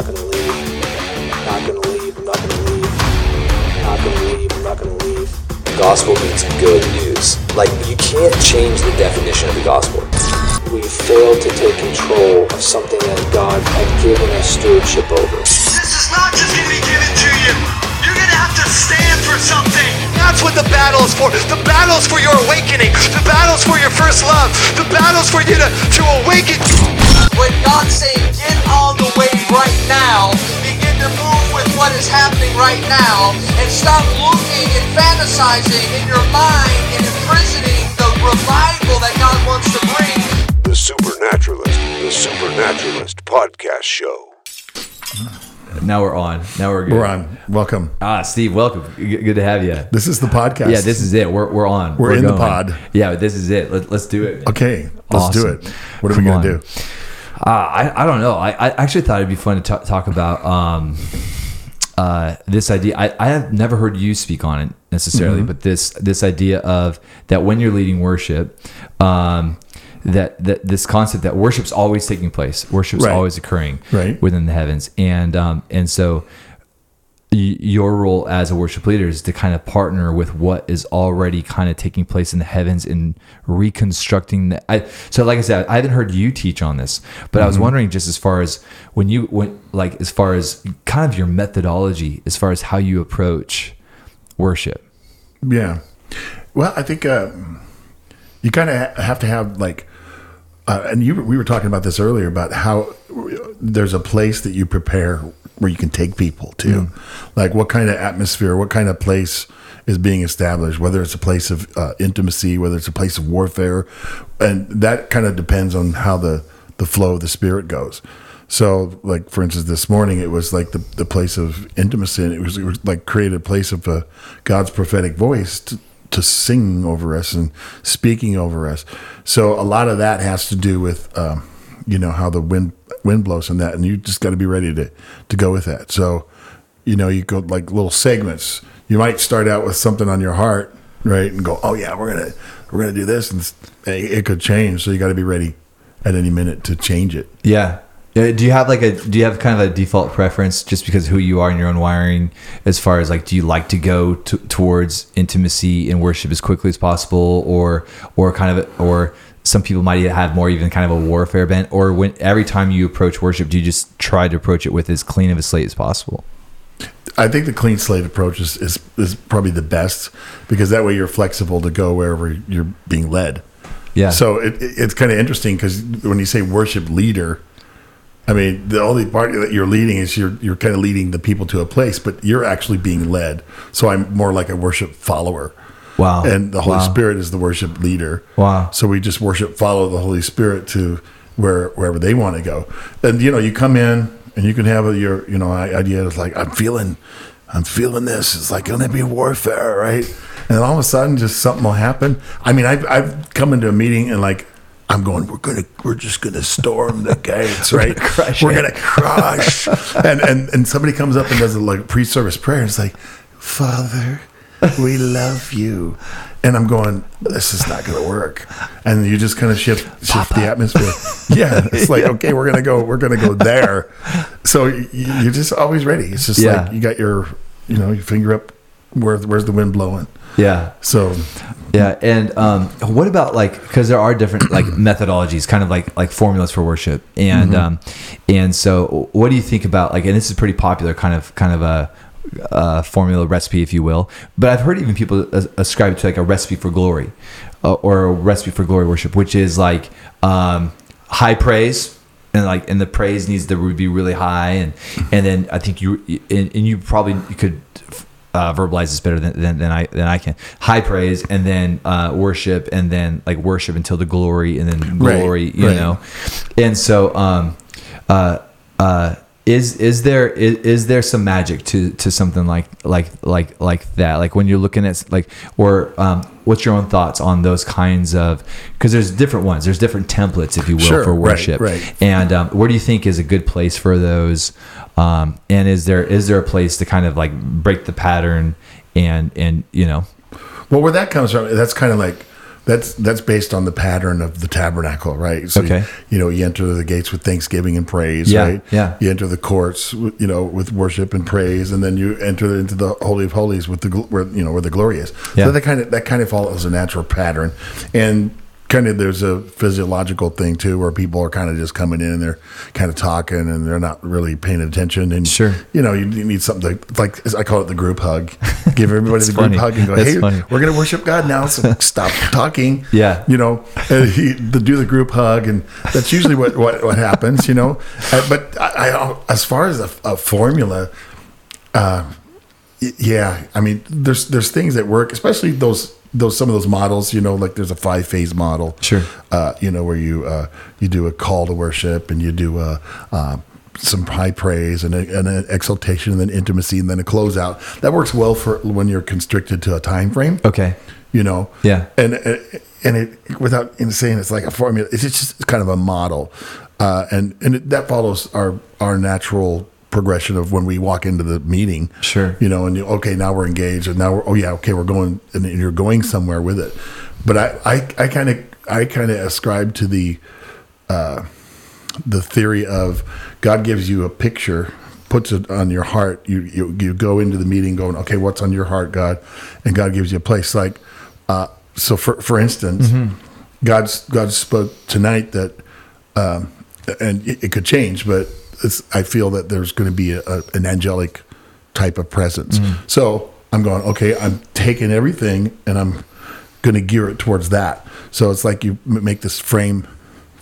not gonna leave. Not gonna leave. I'm not gonna leave. Not gonna leave. I'm not gonna leave. The Gospel means good news. Like, you can't change the definition of the gospel. We failed to take control of something that God had given us stewardship over. This is not just gonna be given to you. You're gonna have to stand for something. That's what the battle is for. The battle is for your awakening. The battle is for your first love. The battle is for you to, to awaken. When God's saying, get on the wave right now, begin to move with what is happening right now, and stop looking and fantasizing in your mind and imprisoning the revival that God wants to bring. The Supernaturalist, the Supernaturalist podcast show. Now we're on. Now we're good. We're on. Welcome. Ah, Steve, welcome. G- Good to have you. This is the podcast. Yeah, this is it. We're, we're on. We're in the going. pod. Yeah, this is it. Let, let's do it. Okay, let's do Awesome. it. What are Come we going to do? Uh, I, I don't know. I, I actually thought it'd be fun to ta- talk about um, uh, this idea. I, I have never heard you speak on it necessarily, Mm-hmm. but this this idea of that when you're leading worship, um, that that this concept that worship's always taking place, worship's Right. always occurring Right. within the heavens, and um, and so your role as a worship leader is to kind of partner with what is already kind of taking place in the heavens and reconstructing the I, so like i said i haven't heard you teach on this but i was wondering just as far as when you went like as far as kind of your methodology as far as how you approach worship Yeah. Well, I think uh, you kind of have to have like, uh, and you we were talking about this earlier about how there's a place that you prepare where you can take people to, like what kind of atmosphere, what kind of place is being established, whether it's a place of uh, intimacy, whether it's a place of warfare, and that kind of depends on how the the flow of the spirit goes. So, like for instance, this morning it was like the, the place of intimacy, and it was, it was like created a place of uh, God's prophetic voice to, to sing over us and speaking over us. So, a lot of that has to do with um, you know how the wind wind blows and that, and you just got to be ready to to go with that. So, you know, you go like little segments. You might start out with something on your heart, right, and go, "Oh yeah, we're gonna we're gonna do this," and it could change. So you got to be ready at any minute to change it. yeah do you have like a do you have kind of a default preference just because who you are in your own wiring as far as like do you like to go to, towards intimacy and worship as quickly as possible or or kind of or some people might have more even kind of a warfare bent or when every time you approach worship do you just try to approach it with as clean of a slate as possible I think the clean slate approach is, is, is probably the best because that way you're flexible to go wherever you're being led. yeah So it, it- it's kind of interesting because when you say worship leader, I mean the only part that you're leading is you're you're kind of leading the people to a place, but you're actually being led. So I'm more like a worship follower. Wow And the Holy Wow. Spirit is the worship leader. Wow. So we just worship, follow the Holy Spirit to where wherever they want to go. And you know, you come in and you can have a, your you know idea of like I'm feeling, I'm feeling this. It's like gonna be warfare, right? And all of a sudden, just something will happen. I mean, I've I've come into a meeting and like. I'm going. We're gonna. We're just gonna storm the gates, right? crush we're gonna crush. and and and somebody comes up and does a like pre-service prayer. It's like, Father, we love you. And I'm going, this is not going to work. And you just kind of shift shift the atmosphere. Yeah, it's like okay, we're gonna go, we're gonna go there. So you, you're just always ready. It's just Yeah. like you got your, you know, your finger up. Where where's the wind blowing? yeah So Yeah, and um, what about like because there are different like methodologies, kind of like like formulas for worship, and Mm-hmm. um, and so what do you think about like and this is pretty popular kind of kind of a, a formula recipe, if you will. But I've heard even people as- ascribe to like a recipe for glory, uh, or a recipe for glory worship, which is like um, high praise. And like, and the praise needs to be really high, and and then I think you and, and you probably you could uh, verbalize this better than, than, than I than I can. High praise and then uh, worship and then like worship until the glory and then Right, glory, you right. know. And so, um, uh, uh, is is there is, is there some magic to to something like like like like that? Like when you're looking at like or um, what's your own thoughts on those kinds of because there's different ones. There's different templates, if you will, Sure, for right, worship. right. And um, where do you think is a good place for those? Um, and is there is there a place to kind of like break the pattern and and you know Well, where that comes from, that's kind of like that's that's based on the pattern of the tabernacle, right? So Okay. You, know, you enter the gates with thanksgiving and praise, Yeah, right? yeah. You enter the courts, you know, with worship and praise, and then you enter into the holy of holies with the where you know where the glory is. Yeah. So that kind of that kind of follows a natural pattern, and kind of there's a physiological thing too, where people are kind of just coming in and they're kind of talking and they're not really paying attention. And Sure. you know, you, you need something to, like I call it the group hug. Give everybody the funny. group hug and go, That's hey, funny. we're gonna worship God now, so stop talking. Yeah. you know, and he, the, do the group hug, and that's usually what what, what happens. You know, Uh, but I, I as far as a, a formula, uh, yeah, I mean, there's there's things that work, especially those those some of those models. You know, like there's a five phase model. Sure. Uh, you know, where you uh, you do a call to worship and you do a. Uh, some high praise and, a, and an exaltation and then intimacy and then a closeout that works well for when you're constricted to a time frame Okay. you know Yeah. and and it without saying it's like a formula it's just kind of a model uh, and and it, that follows our our natural progression of when we walk into the meeting Sure. you know and you okay now we're engaged and now we're oh yeah okay we're going and you're going somewhere with it but i i i kind of i kind of ascribe to the uh the theory of God gives you a picture, puts it on your heart. You you, you go into the meeting going, okay, what's on your heart, God? And God gives you a place. Like, uh, so for for instance, God's God spoke tonight that, um, and it, it could change, but I feel that there's going to be a, a, an angelic type of presence. Mm. So I'm going, okay, I'm taking everything and I'm going to gear it towards that. So it's like you make this frame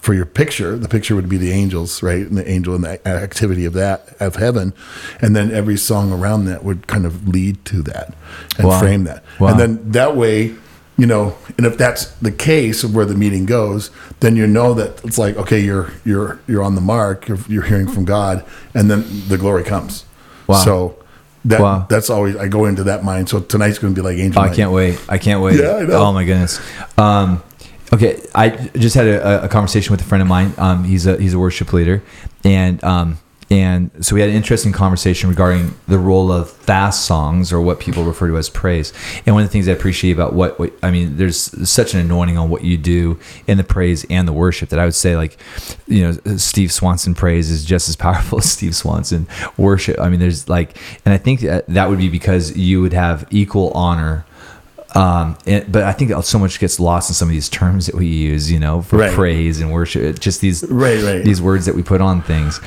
for your picture. The picture would be the angels, right? And the angel and the activity of that, of heaven. And then every song around that would kind of lead to that and Wow. frame that. Wow. And then that way, you know, and if that's the case of where the meeting goes, then you know that it's like, okay, you're you're you're on the mark, you're, you're hearing from God, and then the glory comes. Wow. So that Wow. that's always I go into that mind. So tonight's going to be like angel. Oh, I can't wait. I can't wait. Yeah. Oh my goodness. Um, okay, I just had a, a conversation with a friend of mine. Um, he's a he's a worship leader, and um, and so we had an interesting conversation regarding the role of fast songs or what people refer to as praise. And one of the things I appreciate about what, what I mean, there's such an anointing on what you do in the praise and the worship that I would say like, you know, Steve Swanson praise is just as powerful as Steve Swanson worship. I mean, there's like, and I think that that would be because you would have equal honor um and, but i think so much gets lost in some of these terms that we use you know for Right. praise and worship just these Right, right. these words that we put on things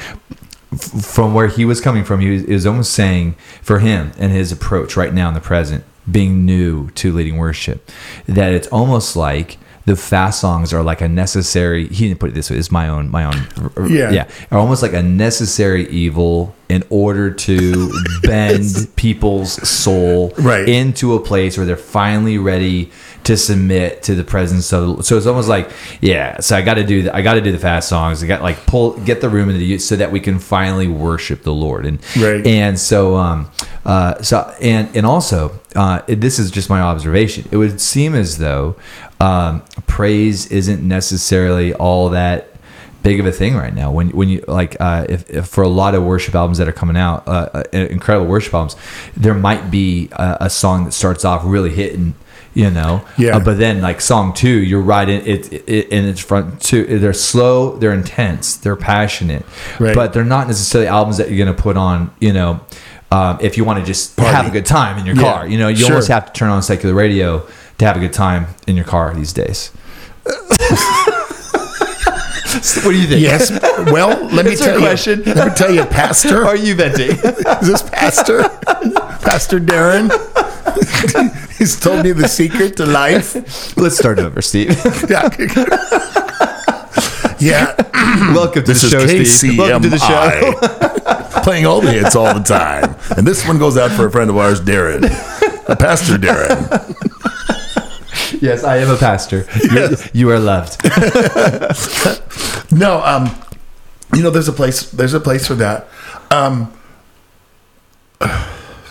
from where he was coming from he was, was almost saying for him and his approach right now in the present being new to leading worship that it's almost like the fast songs are like a necessary he didn't put it this way it's my own my own Yeah. yeah are almost like a necessary evil in order to bend people's soul Right. into a place where they're finally ready to submit to the presence of so it's almost like yeah so i got to do the, i got to do the fast songs i got like pull get the room into the so that we can finally worship the lord and Right. and so um uh so and and also uh this is just my observation it would seem as though um praise isn't necessarily all that big of a thing right now. When when you like, uh, if, if for a lot of worship albums that are coming out, uh, uh, incredible worship albums, there might be a, a song that starts off really hitting. You know, Yeah. Uh, but then like song two, you're right in it, it in its front two. They're slow, they're intense, they're passionate, Right. but they're not necessarily albums that you're gonna put on. You know, um, if you want to just have a good time in your Yeah. car, you know, you Sure. almost have to turn on secular radio to have a good time in your car these days. what do you think? Yes. Well, let me tell question. you. Let me tell you, Pastor. Are you venting? Is this Pastor? Pastor Darren? He's told me the secret to life. Let's start over, Steve. Yeah. yeah. Welcome to This the show, Steve. Welcome to the show. Playing all the hits all the time. And this one goes out for a friend of ours, Darren. A pastor Darren. yes, I am a pastor. You, you are loved. No, um, you know, there's a place. There's a place for that. Um,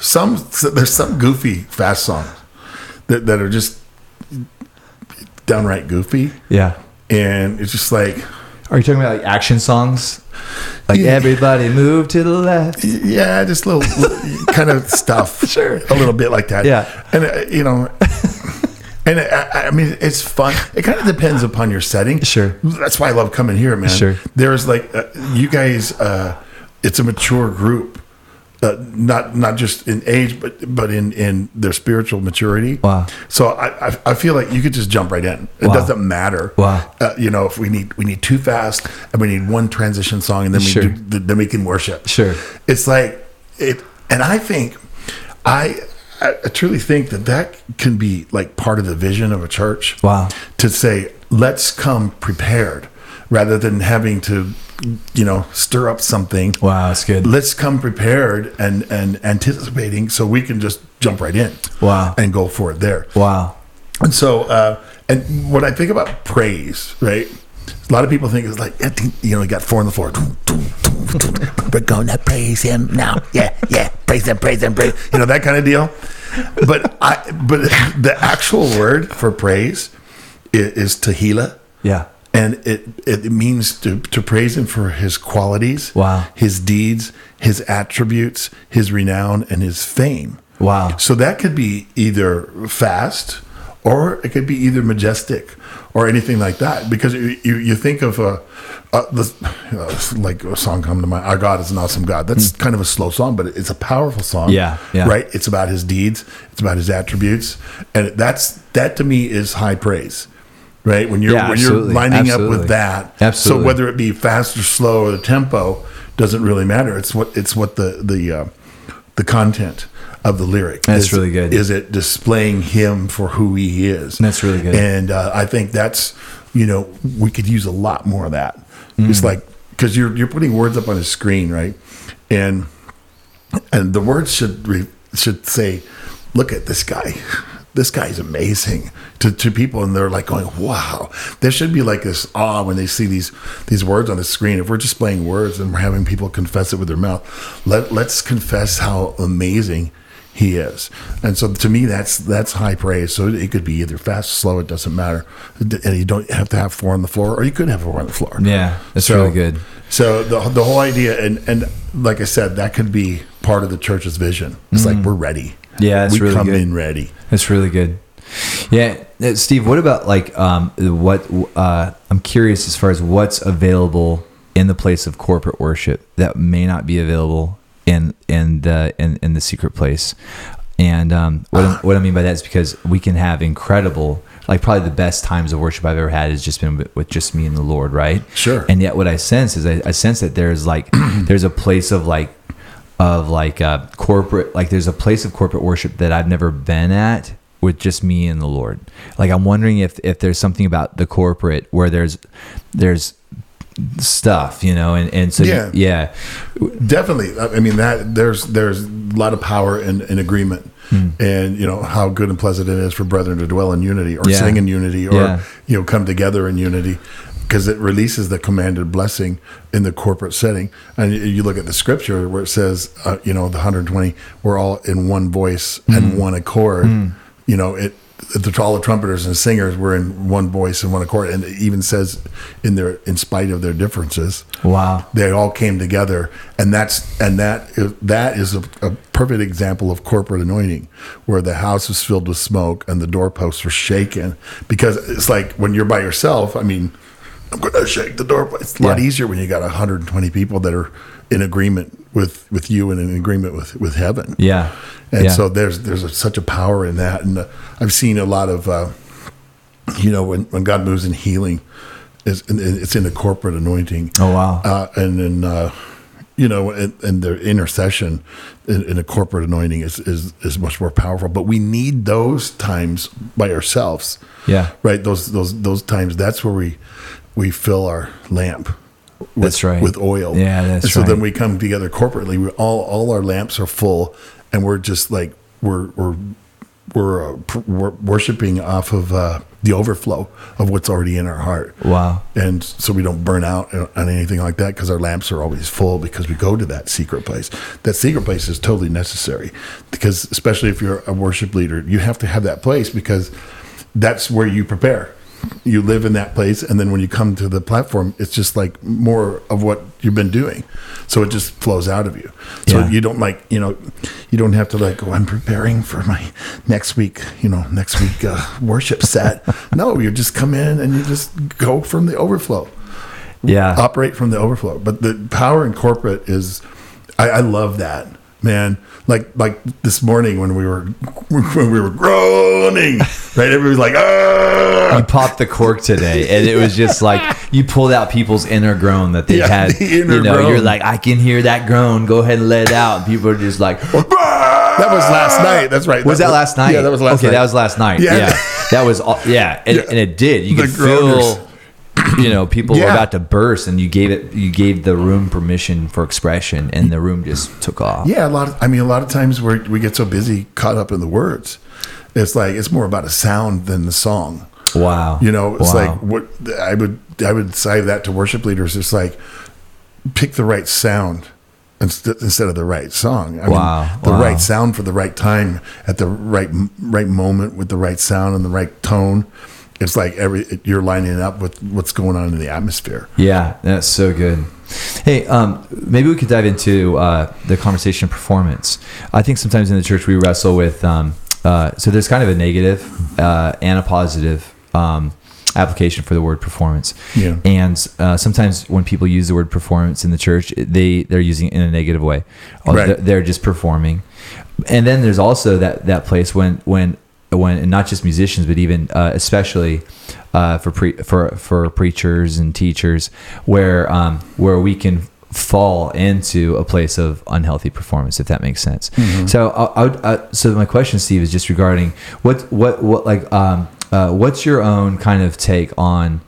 some there's some goofy fast songs that that are just downright goofy, Yeah. and it's just like, Are you talking about like action songs? Like Yeah. everybody move to the left. yeah, just little, little kind of stuff. Sure. a little bit like that. Yeah. and uh, you know, And I, I mean, it's fun. It kind of depends upon your setting. Sure. That's why I love coming here, man. Sure. There's like uh, you guys. Uh, it's a mature group. Uh, not not just in age, but but in in their spiritual maturity. Wow. So I, I I feel like you could just jump right in. It Wow. doesn't matter. Wow. Uh, you know, if we need we need two fast, and we need one transition song, and then Sure. we do, then we can worship. Sure. It's like it, and I think I I I truly think that that can be like part of the vision of a church. Wow. To say let's come prepared, rather than having to, you know, stir up something. Wow, that's good. Let's come prepared and and anticipating, so we can just jump right in. Wow. And go for it there. Wow. And so, uh, and when I think about praise, right? A lot of people think it's like, you know, you got four on the floor. We're gonna praise him now. Yeah, yeah. Praise him, praise him, praise. You know that kind of deal. But I, but the actual word for praise is, is tehillah, Yeah. And it it means to to praise him for his qualities, Wow. his deeds, his attributes, his renown, and his fame. Wow. So that could be either fast or it could be either majestic or anything like that. Because you, you, you think of a, a the, uh, like a song come to mind, Our God is an Awesome God. That's kind of a slow song, but it's a powerful song. Yeah, yeah. Right? It's about his deeds, it's about his attributes. And that's that to me is high praise. Right? When you're Yeah, when you're absolutely. lining up with that. Absolutely. So whether it be fast or slow or the tempo doesn't really matter. It's what it's what the the uh, the content of the lyric. That's is, really good. Is it displaying him for who he is? That's really good. And uh, I think that's you know we could use a lot more of that. Mm. It's like because you're you're putting words up on a screen, right? And and the words should re, should say, "Look at this guy." This guy's amazing to, to people, and they're like going, "Wow!" There should be like this awe when they see these these words on the screen. If we're displaying words and we're having people confess it with their mouth, let let's confess how amazing he is. And so to me, that's that's high praise. So it could be either fast slow; it doesn't matter, and you don't have to have four on the floor, or you could have four on the floor. Yeah, that's So- really good. So the the whole idea, and and like I said, that could be part of the church's vision. It's like mm-hmm. we're ready. Yeah, we really come good. in ready. That's really good. Yeah, uh, Steve. What about like um, what? Uh, I'm curious as far as what's available in the place of corporate worship that may not be available in in the in, in the secret place. And um, what I- what I mean by that is because we can have incredible, like probably the best times of worship I've ever had has just been with, with just me and the Lord, right? Sure. And yet, what I sense is I, I sense that there's like there's a place of like of like uh, corporate like there's a place of corporate worship that I've never been at with just me and the Lord. Like I'm wondering if if there's something about the corporate where there's there's stuff, you know, and and so Yeah. yeah, Definitely. I mean that there's there's a lot of power in, in agreement, Hmm. and you know how good and pleasant it is for brethren to dwell in unity, or Yeah. sing in unity, or Yeah. you know come together in unity, because it releases the commanded blessing in the corporate setting. And you- look at the scripture where it says, uh, you know, the 120, we're all in one voice Hmm. and one accord. You know it. The, all the trumpeters and singers were in one voice and one accord, and it even says in their, in spite of their differences, wow, they all came together and that's and that is, that is a, a perfect example of corporate anointing where the house was filled with smoke and the doorposts were shaken because it's like when you're by yourself i mean i'm gonna shake the door it's a lot Yeah. easier when you got 120 people that are in agreement with with you and in agreement with with heaven yeah, and yeah. so there's there's a, such a power in that and uh, i've seen a lot of uh, you know when, when god moves in healing is and it's in the corporate anointing Oh, wow. uh, and then uh, you know and, and their intercession in, in a corporate anointing is, is is much more powerful but we need those times by ourselves Yeah. right those those those times that's where we we fill our lamp with, That's right. with oil Yeah, that's and so right. then we come together corporately we all all our lamps are full and we're just like we're we're we're, uh, we're worshiping off of uh, the overflow of what's already in our heart Wow. and so we don't burn out on anything like that because our lamps are always full because we go to that secret place that secret place is totally necessary because especially if you're a worship leader you have to have that place because that's where you prepare you live in that place, and then when you come to the platform, it's just like more of what you've been doing. So it just flows out of you. So Yeah. you don't like you know, you don't have to like, oh, I'm preparing for my next week, you know, next week uh, worship set. no, you just come in and you just go from the overflow Yeah. operate from the overflow. But the power in corporate is, I, I love that, man. Like like this morning when we were when we were groaning, right? Everybody's like, ah. you popped the cork today, and it was just like you pulled out people's inner groan that they Yeah, had. the you know, groan. you're like, I can hear that groan. Go ahead and let it out. And people are just like, That was last night. That's right. was that last night? Yeah, that was last okay, night. that was last night. Yeah. Yeah, that was all, yeah, and, Yeah. and it did. You The could groaners. feel. You know, people were about to burst, and you gave it. You gave the room permission for expression, and the room just took off. Yeah, a lot. Of, I mean, a lot of times we we get so busy, caught up in the words. It's like it's more about a sound than the song. Wow. You know, it's Wow. like what I would I would say that to worship leaders. It's like pick the right sound instead instead of the right song. I Wow, the wow. right sound for the right time at the right right moment with the right sound and the right tone. It's like every you're lining up with what's going on in the atmosphere. Yeah, that's so good. Hey, um, maybe we could dive into uh, the conversation of performance. I think sometimes in the church we wrestle with. Um, uh, so there's kind of a negative uh, and a positive um, application for the word performance. Yeah. And uh, sometimes when people use the word performance in the church, they they're using it in a negative way. Right. they're, they're just performing. And then there's also that that place when when when and not just musicians, but even uh, especially uh, for pre, for for preachers and teachers, where um, where we can fall into a place of unhealthy performance, if that makes sense. So, I, I, would- uh, so my question, Steve, is just regarding what what what like um, uh, what's your own kind of take on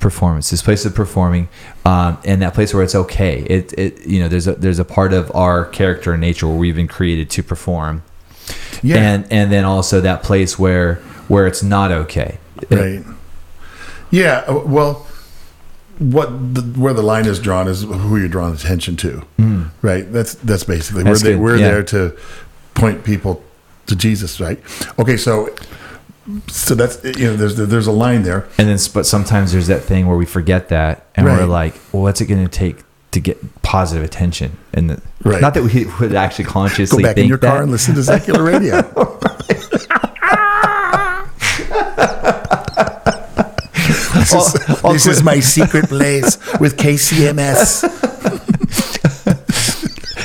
performance this place of performing um, and that place where it's okay it, it you know there's a there's a part of our character and nature where we've been created to perform Yeah. and and then also that place where where it's not okay Right. Yeah. uh, Well, what the, where the line is drawn is who you're drawing attention to. Right. That's that's basically Mm. That's we're there, we're yeah. there to point people to Jesus. Right. Okay. So so that's you know there's there's a line there. and then but sometimes there's that thing where we forget that and we're like well what's it going to take to get positive attention and the, Right. not that we would actually consciously Go back in your car that. and listen to secular radio. this is, I'll this is my secret place with KCMS.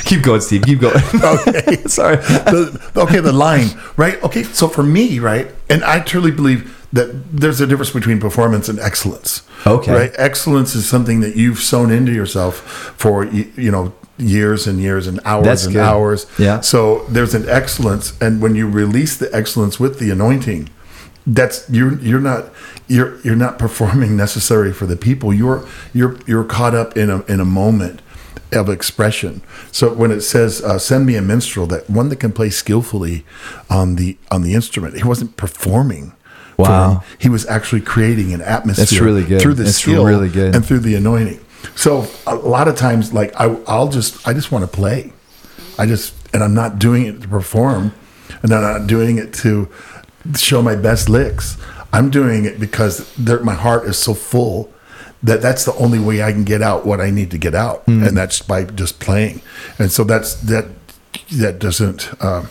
keep going steve keep going Okay. sorry the, okay, the line, right? Okay, so for me, right, and I truly believe that there's a difference between performance and excellence. Okay. right? Excellence is something that you've sown into yourself for you know years and years and hours That's and good. hours. Yeah. So there's an excellence, and when you release the excellence with the anointing, that's you're you're not you're you're not performing necessary for the people. You're you're you're caught up in a in a moment of expression. So when it says uh, "send me a minstrel," that one that can play skillfully on the on the instrument, he wasn't performing. Wow. he was actually creating an atmosphere. really good. through the That's skill really good. and through the anointing. So a lot of times, like I, I'll just I just want to play. I just and I'm not doing it to perform, and I'm not doing it to show my best licks. I'm doing it because my heart is so full that that's the only way I can get out what I need to get out, Hmm. and that's by just playing. And so that's that that doesn't um,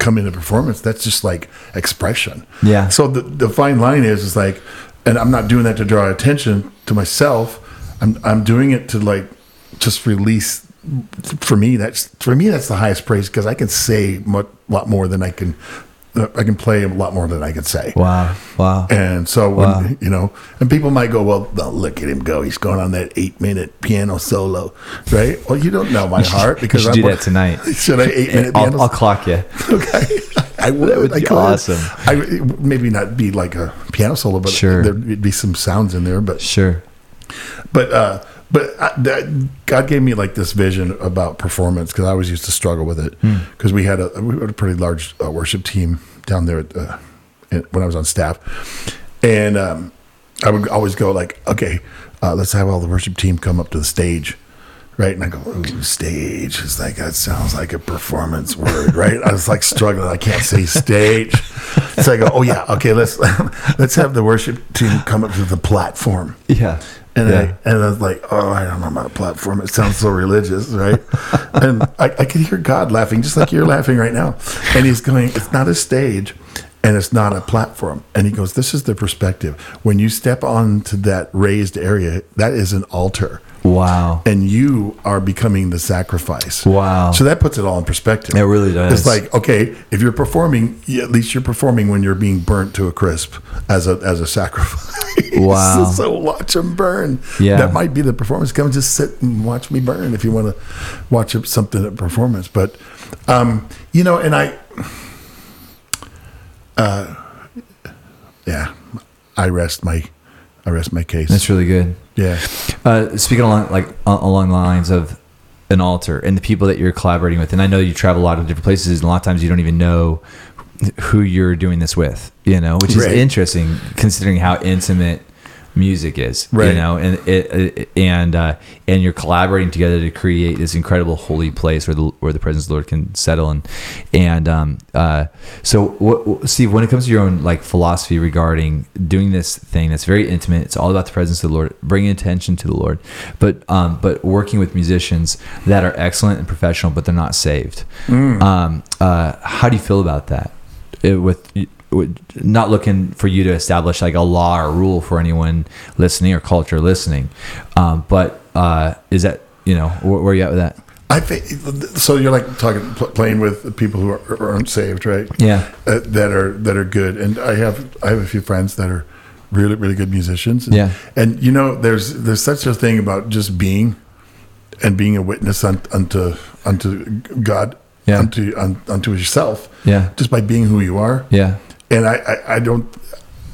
come into performance. That's just like expression. Yeah. So the the fine line is is like, and I'm not doing that to draw attention to myself. I'm I'm doing it to like just release. For me, that's for me that's the highest praise because I can say a lot more than I can. I can play a lot more than I can say. wow wow And so, when, Wow. you know, and people might go, well, well, look at him go. He's going on that eight minute piano solo, right? Well, you don't know my heart because should I'm do that tonight. Should I eight minute? I'll, I'll clock you okay. I would. That would I be could. awesome. I maybe not be like a piano solo, but Sure. there'd be some sounds in there. But sure but uh, but I, that, God gave me like this vision about performance because I always used to struggle with it Hmm. because we had a we had a pretty large uh, worship team down there at, uh, when I was on staff, and um, I would always go like, okay, uh, let's have all the worship team come up to the stage. right? And I go, Ooh, stage. It's like that sounds like a performance word, right? I was like struggling. I can't say stage. So I go, oh yeah, okay. Let's let's have the worship team come up to the platform. Yeah. And yeah. I and I was like, oh, I don't know about a platform. It sounds so religious, right? and I, I could hear God laughing, just like you're laughing right now. And he's going, it's not a stage, and it's not a platform. And he goes, this is the perspective. When you step onto that raised area, that is an altar. Wow. And you are becoming the sacrifice. Wow. So that puts it all in perspective. It really does. It's like, okay, if you're performing, at least you're performing when you're being burnt to a crisp as a as a sacrifice. Wow. so watch them burn. Yeah. That might be the performance. Come just sit and watch me burn if you want to watch something at performance. But um, you know, and I uh yeah, I rest my I rest my case. That's really good. yeah. Uh, speaking along like uh, along the lines of an altar and the people that you're collaborating with, and I know you travel a lot of different places, and a lot of times you don't even know who you're doing this with. You know, which is Right. interesting considering how intimate music is. You know, and it, and uh, and you're collaborating together to create this incredible holy place where the where the presence of the Lord can settle and and um, uh, so what, Steve, when it comes to your own like philosophy regarding doing this thing that's very intimate, it's all about the presence of the Lord, bringing attention to the Lord, but um, but working with musicians that are excellent and professional, but they're not saved. Um, uh, how do you feel about that? It, with not looking for you to establish like a law or rule for anyone listening or culture listening, um, but uh, is that you know where, where are you at with that? I think so. You're like talking, playing with people who are, aren't saved, right? Yeah. uh, that are that are good. And I have I have a few friends that are really really good musicians. And, Yeah. and you know, there's there's such a thing about just being and being a witness un, unto unto God, Yeah. unto unto yourself. Yeah. just by being who you are. Yeah, And I, I, I don't,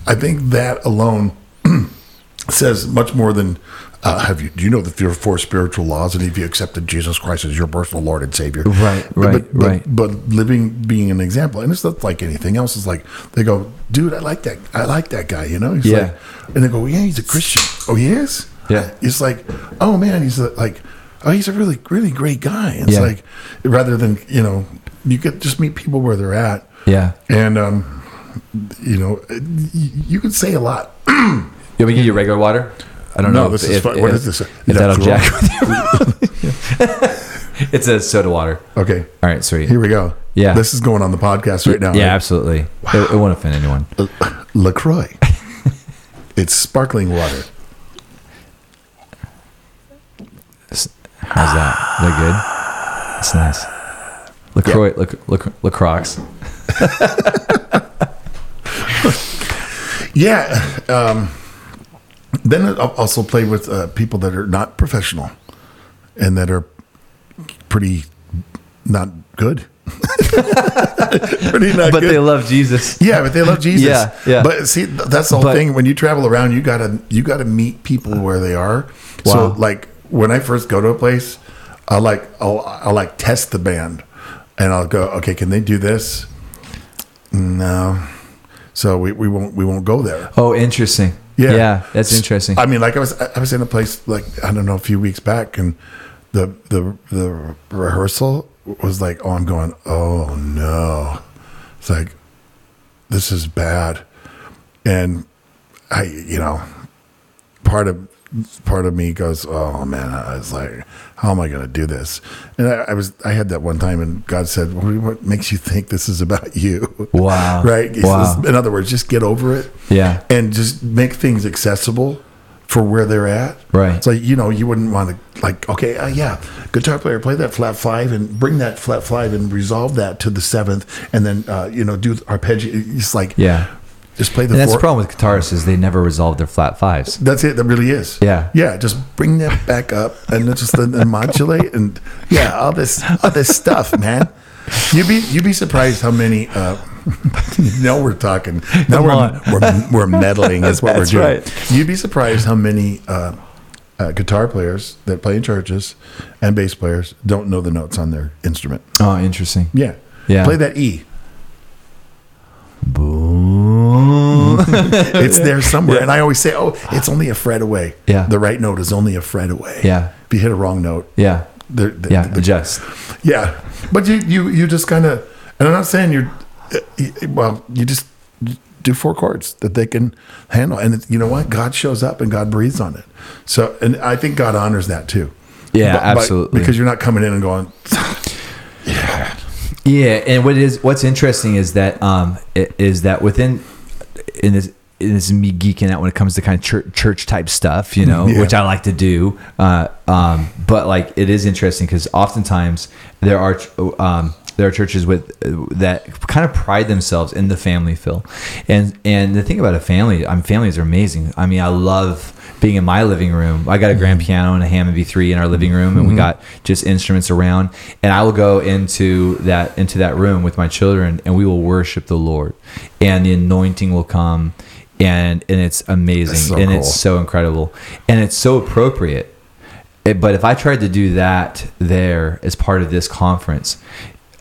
I think that alone says much more than, uh, have you, do you know the are four spiritual laws and if you accepted Jesus Christ as your personal Lord and Savior? Right, But- right, but, but, right. But living, being an example, and it's not like anything else. It's like, they go, dude, I like that. I like that guy, you know? He's Yeah. like, and they go, yeah, he's a Christian. Oh, he is? Yeah. It's like, oh man, he's a, like, oh, he's a really, really great guy. It's Yeah. like, rather than, you know, you get just meet people where they're at. yeah. And, um, you know, uh, you can say a lot. You want me to give you regular water? I don't No, know. this if, is if. What if- is this? If that'll jack it's a soda water. Okay. All right, sweet. Here we go. Yeah. This is going on the podcast right now. yeah, right? absolutely. It, it won't offend anyone. Uh, LaCroix. it's sparkling water. How's that? Is that good? It's nice. Lacroix, Lac- Lac- Lacroix. Yeah. Um, then I also play with uh, people that are not professional and that are pretty not good. pretty not But good. they love Jesus. Yeah, but they love Jesus. Yeah, yeah. But see, that's the whole But- thing. When you travel around, you gotta you gotta meet people where they are. Wow. So, like when I first go to a place, I like I'll, I'll like test the band, and I'll go, okay, can they do this? No. So we, we won't we won't go there. Oh, interesting. Yeah. Yeah, that's interesting. I mean, like I was I was in a place like I don't know a few weeks back, and the the the rehearsal was like, oh, I'm going, oh no, it's like this is bad, and I you know part of part of me goes, oh man, I was like, how am I going to do this? And I, I was I had that one time, and God said, what, makes you think this is about you? Wow. right? Wow. says- In other words, just get over it yeah. and just make things accessible for where they're at. Right. So you know you wouldn't want to like okay uh, yeah guitar player play that flat five and bring that flat five and resolve that to the seventh and then uh, you know do arpeggio. It's like Yeah. Just play the. And that's the problem with guitarists is they never resolve their flat fives. That's it. That really is. Yeah. Yeah. Just bring that back up and just then and modulate and yeah, all this all this stuff, man. You'd be you'd be surprised how many. Uh, now we're talking. Now we're, we're we're meddling. Is what That's we're doing. right. You'd be surprised how many uh, uh, guitar players that play in churches and bass players don't know the notes on their instrument. Oh, interesting. Yeah. Yeah. Play that E. Boom. It's there somewhere. And I always say, oh, it's only a fret away. Yeah. The right note is only a fret away. Yeah. if you hit a wrong note, Yeah. they're, they Yeah. they- Adjust. yeah. But you you you just kind of, and I'm not saying you're, uh, well, you just do four chords that they can handle, and you know what? God shows up and God breathes on it. So, and I think God honors that too. Yeah, But- but- absolutely. because you're not coming in and going, Yeah, Yeah, and what is what's interesting is that um is that within in this in this is me geeking out when it comes to kind of church, church type stuff, you know, Yeah. which I like to do. Uh, um, but like it is interesting because oftentimes there are um, there are churches with uh, that kind of pride themselves in the family feel, and and the thing about a family, I mean, families are amazing. I mean, I love being in my living room. I got a grand mm-hmm. piano and a Hammond B3 in our living room, and we mm-hmm. got just instruments around. And I will go into that into that room with my children, and we will worship the Lord, and the anointing will come, and and it's amazing, so and cool. it's so incredible, and it's so appropriate. It- but if I tried to do that there as part of this conference,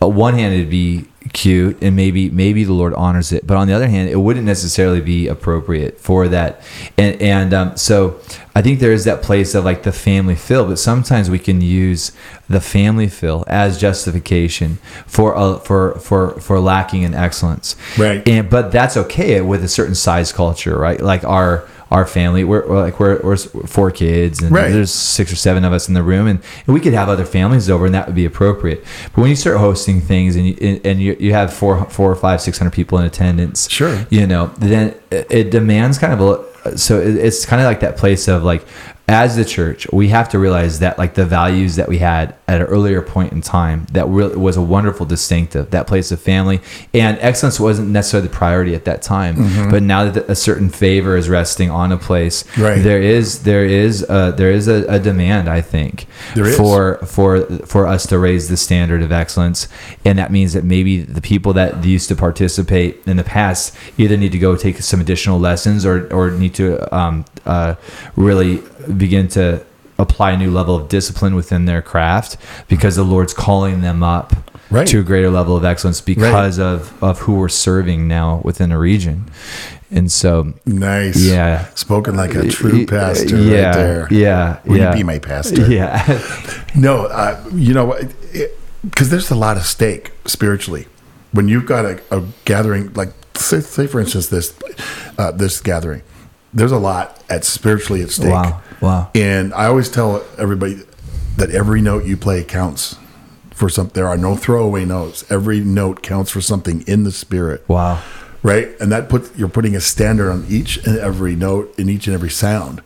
on one hand it'd be cute and maybe maybe the Lord honors it, but on the other hand, it wouldn't necessarily be appropriate for that. And and um, so I think there is that place of like the family feel, but sometimes we can use the family feel as justification for uh, for for for lacking in excellence. Right. And but that's okay with a certain size culture, right? Like our our family, we're, we're like we're, we're four kids, and Right. there's six or seven of us in the room, and, and we could have other families over, and that would be appropriate. But when you start hosting things, and you, and you, you have four four or five six hundred people in attendance, Sure. you know, then it it demands kind of a so it- it's kind of like that place of like as the church we have to realize that like the values that we had at an earlier point in time that really was a wonderful distinctive that place of family. And excellence wasn't necessarily the priority at that time mm-hmm. but now that a certain favor is resting on a place Right. there is there is a, there is a, a demand i think for for for us to raise the standard of excellence. And that means that maybe the people that used to participate in the past either need to go take some additional lessons or or need to um, uh, really begin to apply a new level of discipline within their craft because the lord's calling them up Right. to a greater level of excellence because of of who we're serving now within a region and so nice. Yeah. Spoken like a true pastor yeah right there. yeah Will yeah you be my pastor? yeah No, uh, you know, because there's a lot of stake spiritually when you've got a, a gathering like say, say for instance this uh, this gathering. There's a lot at spiritually at stake. Wow, wow. And I always tell everybody that every note you play counts for something. There are no throwaway notes. Every note counts for something in the spirit wow right? And that puts you're putting a standard on each and every note in each and every sound,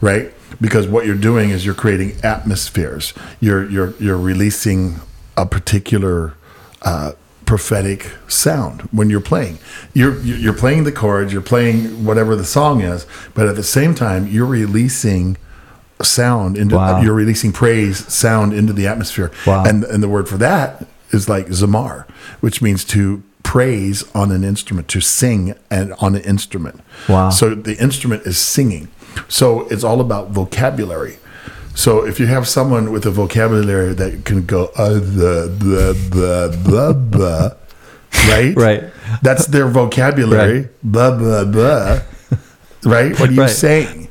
right? Because what you're doing is you're creating atmospheres. You're you're you're releasing a particular uh, prophetic sound when you're playing. You're you're playing the chords. You're playing whatever the song is, but at the same time you're releasing sound into Wow. you're releasing praise sound into the atmosphere Wow. and and the word for that is like zamar which means to praise on an instrument to sing and on an instrument Wow. so the instrument is singing so it's all about vocabulary so if you have someone with a vocabulary that can go uh, blah, blah, blah, blah, blah, right? Right. that's their vocabulary. Right. blah blah blah. Right? What are you Right. saying?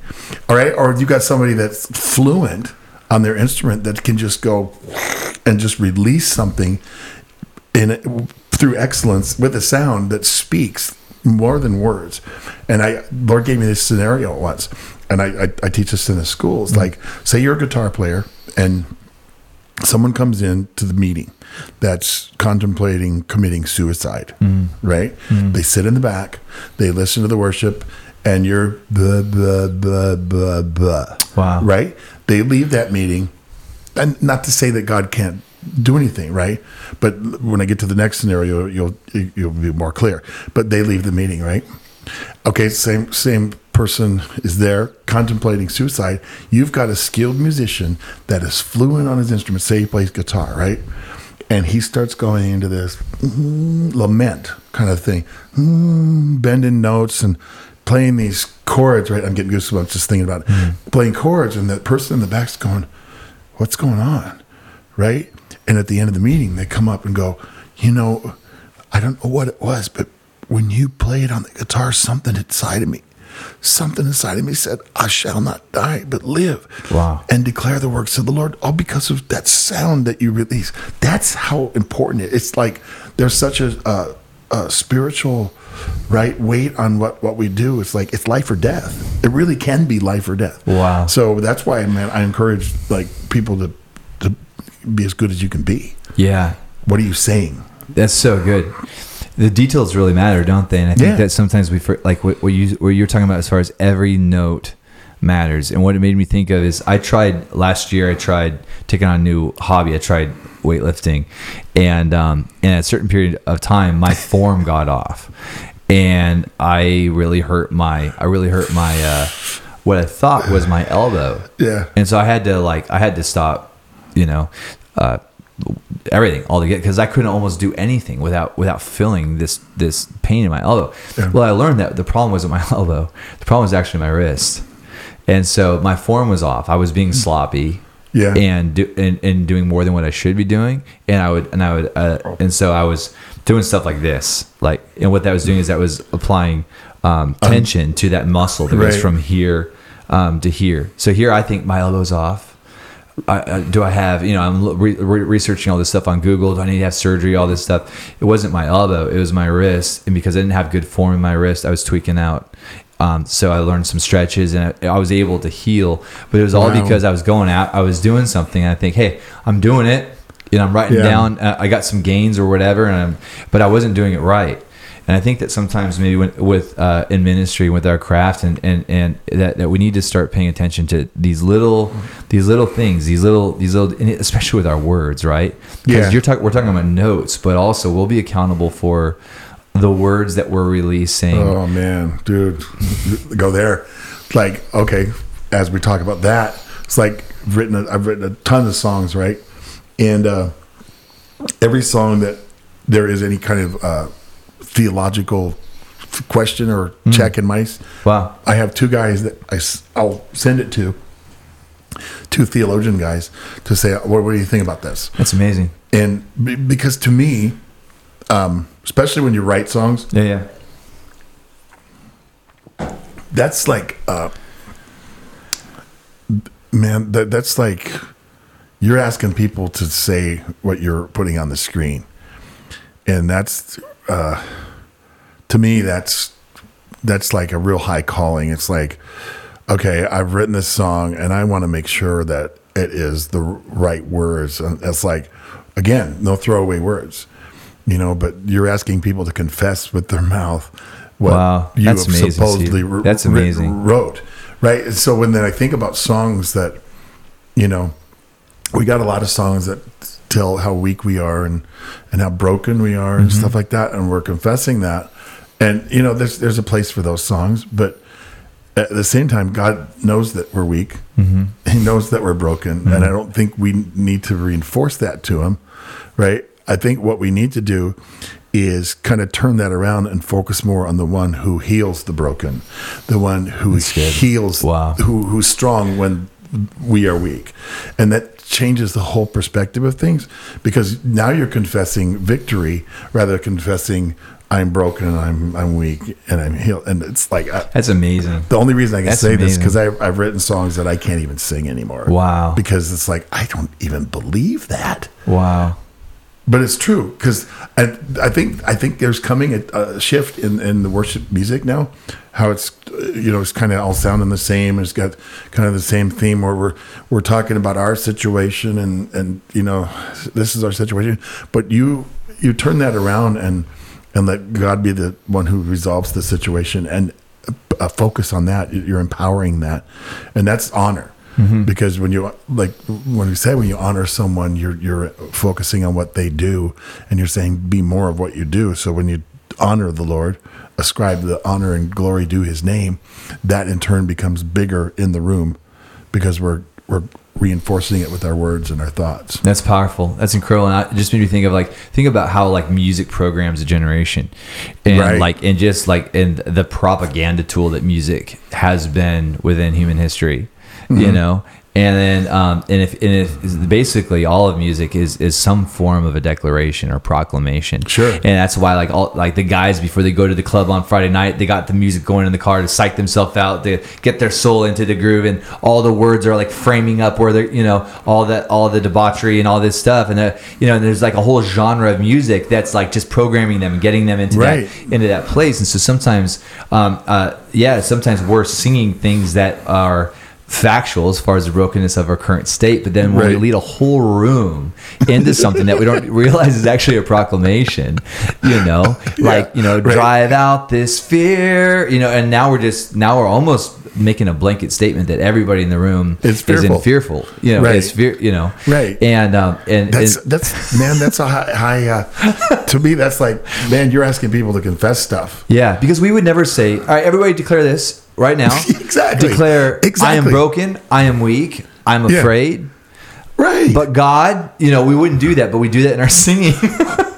All right? Or you got somebody that's fluent on their instrument that can just go and just release something in through excellence with a sound that speaks more than words. And i lord gave me this scenario once and i i, I teach this in the schools mm-hmm. like say you're a guitar player and someone comes in to the meeting that's contemplating committing suicide, mm-hmm. right? Mm-hmm. They sit in the back, they listen to the worship, and you're blah, blah, blah, blah, blah. Wow. Right? They leave that meeting, and not to say that God can't do anything, right? But when I get to the next scenario, you'll you'll be more clear. But they leave the meeting, right? Okay, same same person is there contemplating suicide. You've got a skilled musician that is fluent on his instrument. Say he plays guitar, right? And he starts going into this mm, lament kind of thing, mm, bending notes and playing these chords. Right? I'm getting goosebumps just thinking about it. Playing chords, and the person in the back's going, "What's going on?" Right? And at the end of the meeting, they come up and go, "You know, I don't know what it was, but when you played on the guitar, something inside of me something inside of me said, I shall not die, but live. Wow. And declare the works of the Lord, all because of that sound that you release. That's how important it is. It's like there's such a, a, a spiritual right weight on what, what we do. It's like it's life or death. It really can be life or death. Wow. So that's why, man, I encourage like people to, to be as good as you can be. Yeah. What are you saying? That's so good. The details really matter, don't they? And I think Yeah. that sometimes we like what, what you what you're talking about as far as every note matters. And what it made me think of is I tried last year. I tried taking on a new hobby. I tried weightlifting, and um, in a certain period of time, my form got off, and I really hurt my I really hurt my uh, what I thought was my elbow. Yeah. And so I had to like I had to stop, you know, uh, everything all together because I couldn't almost do anything without without feeling this this pain in my elbow. Yeah. Well, I learned that the problem wasn't my elbow. The problem was actually my wrist. And so my form was off. I was being sloppy. Yeah. And do, and, and doing more than what I should be doing. And I would and I would uh, and so I was doing stuff like this. Like and what that was doing is that was applying um, tension to that muscle that goes from here um, to here. So here I think my elbow's off. I, I, do I have you know I'm re- re- researching all this stuff on Google. Do I need to have surgery? All this stuff. It wasn't my elbow. It was my wrist, and because I didn't have good form in my wrist, I was tweaking out. Um, so I learned some stretches, and I, I was able to heal. But it was all Wow. because I was going out. I was doing something. And I think, hey, I'm doing it. You know, I'm writing Yeah. down. Uh, I got some gains or whatever, and I'm, but I wasn't doing it right. And I think that sometimes maybe when, with uh, in ministry with our craft and and and that, that we need to start paying attention to these little these little things these little these little especially with our words right because Yeah. you're talking we're talking about notes but also we'll be accountable for the words that we're releasing Oh man, dude, go there. Like, okay, as we talk about that, it's like I've written. A, I've written a ton of songs, right? And uh, every song that there is any kind of uh, theological question or check in my, wow. I have two guys that I, I'll send it to, two theologian guys, to say, what, what do you think about this? that's amazing. And be- because to me, um, especially when you write songs, yeah yeah. That's like uh man that that's like you're asking people to say what you're putting on the screen. And that's uh to me that's that's like a real high calling. It's like okay i've written this song and i want to make sure that it is the right words. And it's like again no throwaway words you know but you're asking people to confess with their mouth what Wow, you that's have amazing, supposedly wr- That's amazing. wrote right? And so when then i think about songs that you know we got a lot of songs that tell how weak we are and and how broken we are and Mm-hmm. stuff like that and we're confessing that and you know there's there's a place for those songs but at the same time god knows that we're weak Mm-hmm. he knows that we're broken and i don't think we need to reinforce that to him right i think what we need to do is kind of turn that around and focus more on the one who heals the broken the one who heals Wow. who who's strong when we are weak and that changes the whole perspective of things because now you're confessing victory rather than confessing i'm broken and i'm i'm weak and i'm healed. And it's like I, that's amazing. the only reason i can That's say this amazing. because i've written songs that i can't even sing anymore. Wow. because it's like i don't even believe that. Wow but it's true because I, I think I think there's coming a, a shift in, in the worship music now. How it's you know it's kind of all sounding the same. It's got kind of the same theme where we're we're talking about our situation and and you know this is our situation. But you you turn that around and and let God be the one who resolves the situation and uh, focus on that. You're empowering that, and that's honor Mm-hmm. because when you like when we say when you honor someone you're you're focusing on what they do and you're saying be more of what you do so when you honor the lord ascribe the honor and glory to his name that in turn becomes bigger in the room because we're we're reinforcing it with our words and our thoughts That's powerful. That's incredible. And I, it just made me think of like think about how like music programs a generation, and Right. like and just like and the propaganda tool that music has been within human history. You know, and then um, and if and if basically all of music is is some form of a declaration or proclamation. Sure. and that's why like all like the guys before they go to the club on Friday night, they got the music going in the car to psych themselves out, to get their soul into the groove, and all the words are like framing up where they're you know all that all the debauchery and all this stuff, and uh, you know and there's like a whole genre of music that's like just programming them and getting them into Right. that into that place. And so sometimes, um, uh, yeah, sometimes we're singing things that are factual as far as the brokenness of our current state, but then when we lead a whole room into something that we don't realize is actually a proclamation, you know, like you know, right. drive out this fear, you know, and now we're just now we're almost making a blanket statement that everybody in the room Is is in fearful. fearful, you know, Right. is fear, you know, Right. and um, and, That's and that's man. That's a high. high uh, to me, that's like man. You're asking people to confess stuff. Yeah, because we would never say, "All right, everybody, declare this right now." Exactly. Declare, "I am broken. I am weak. I'm Yeah. afraid." Right. But God, you know, we wouldn't do that, but we do that in our singing.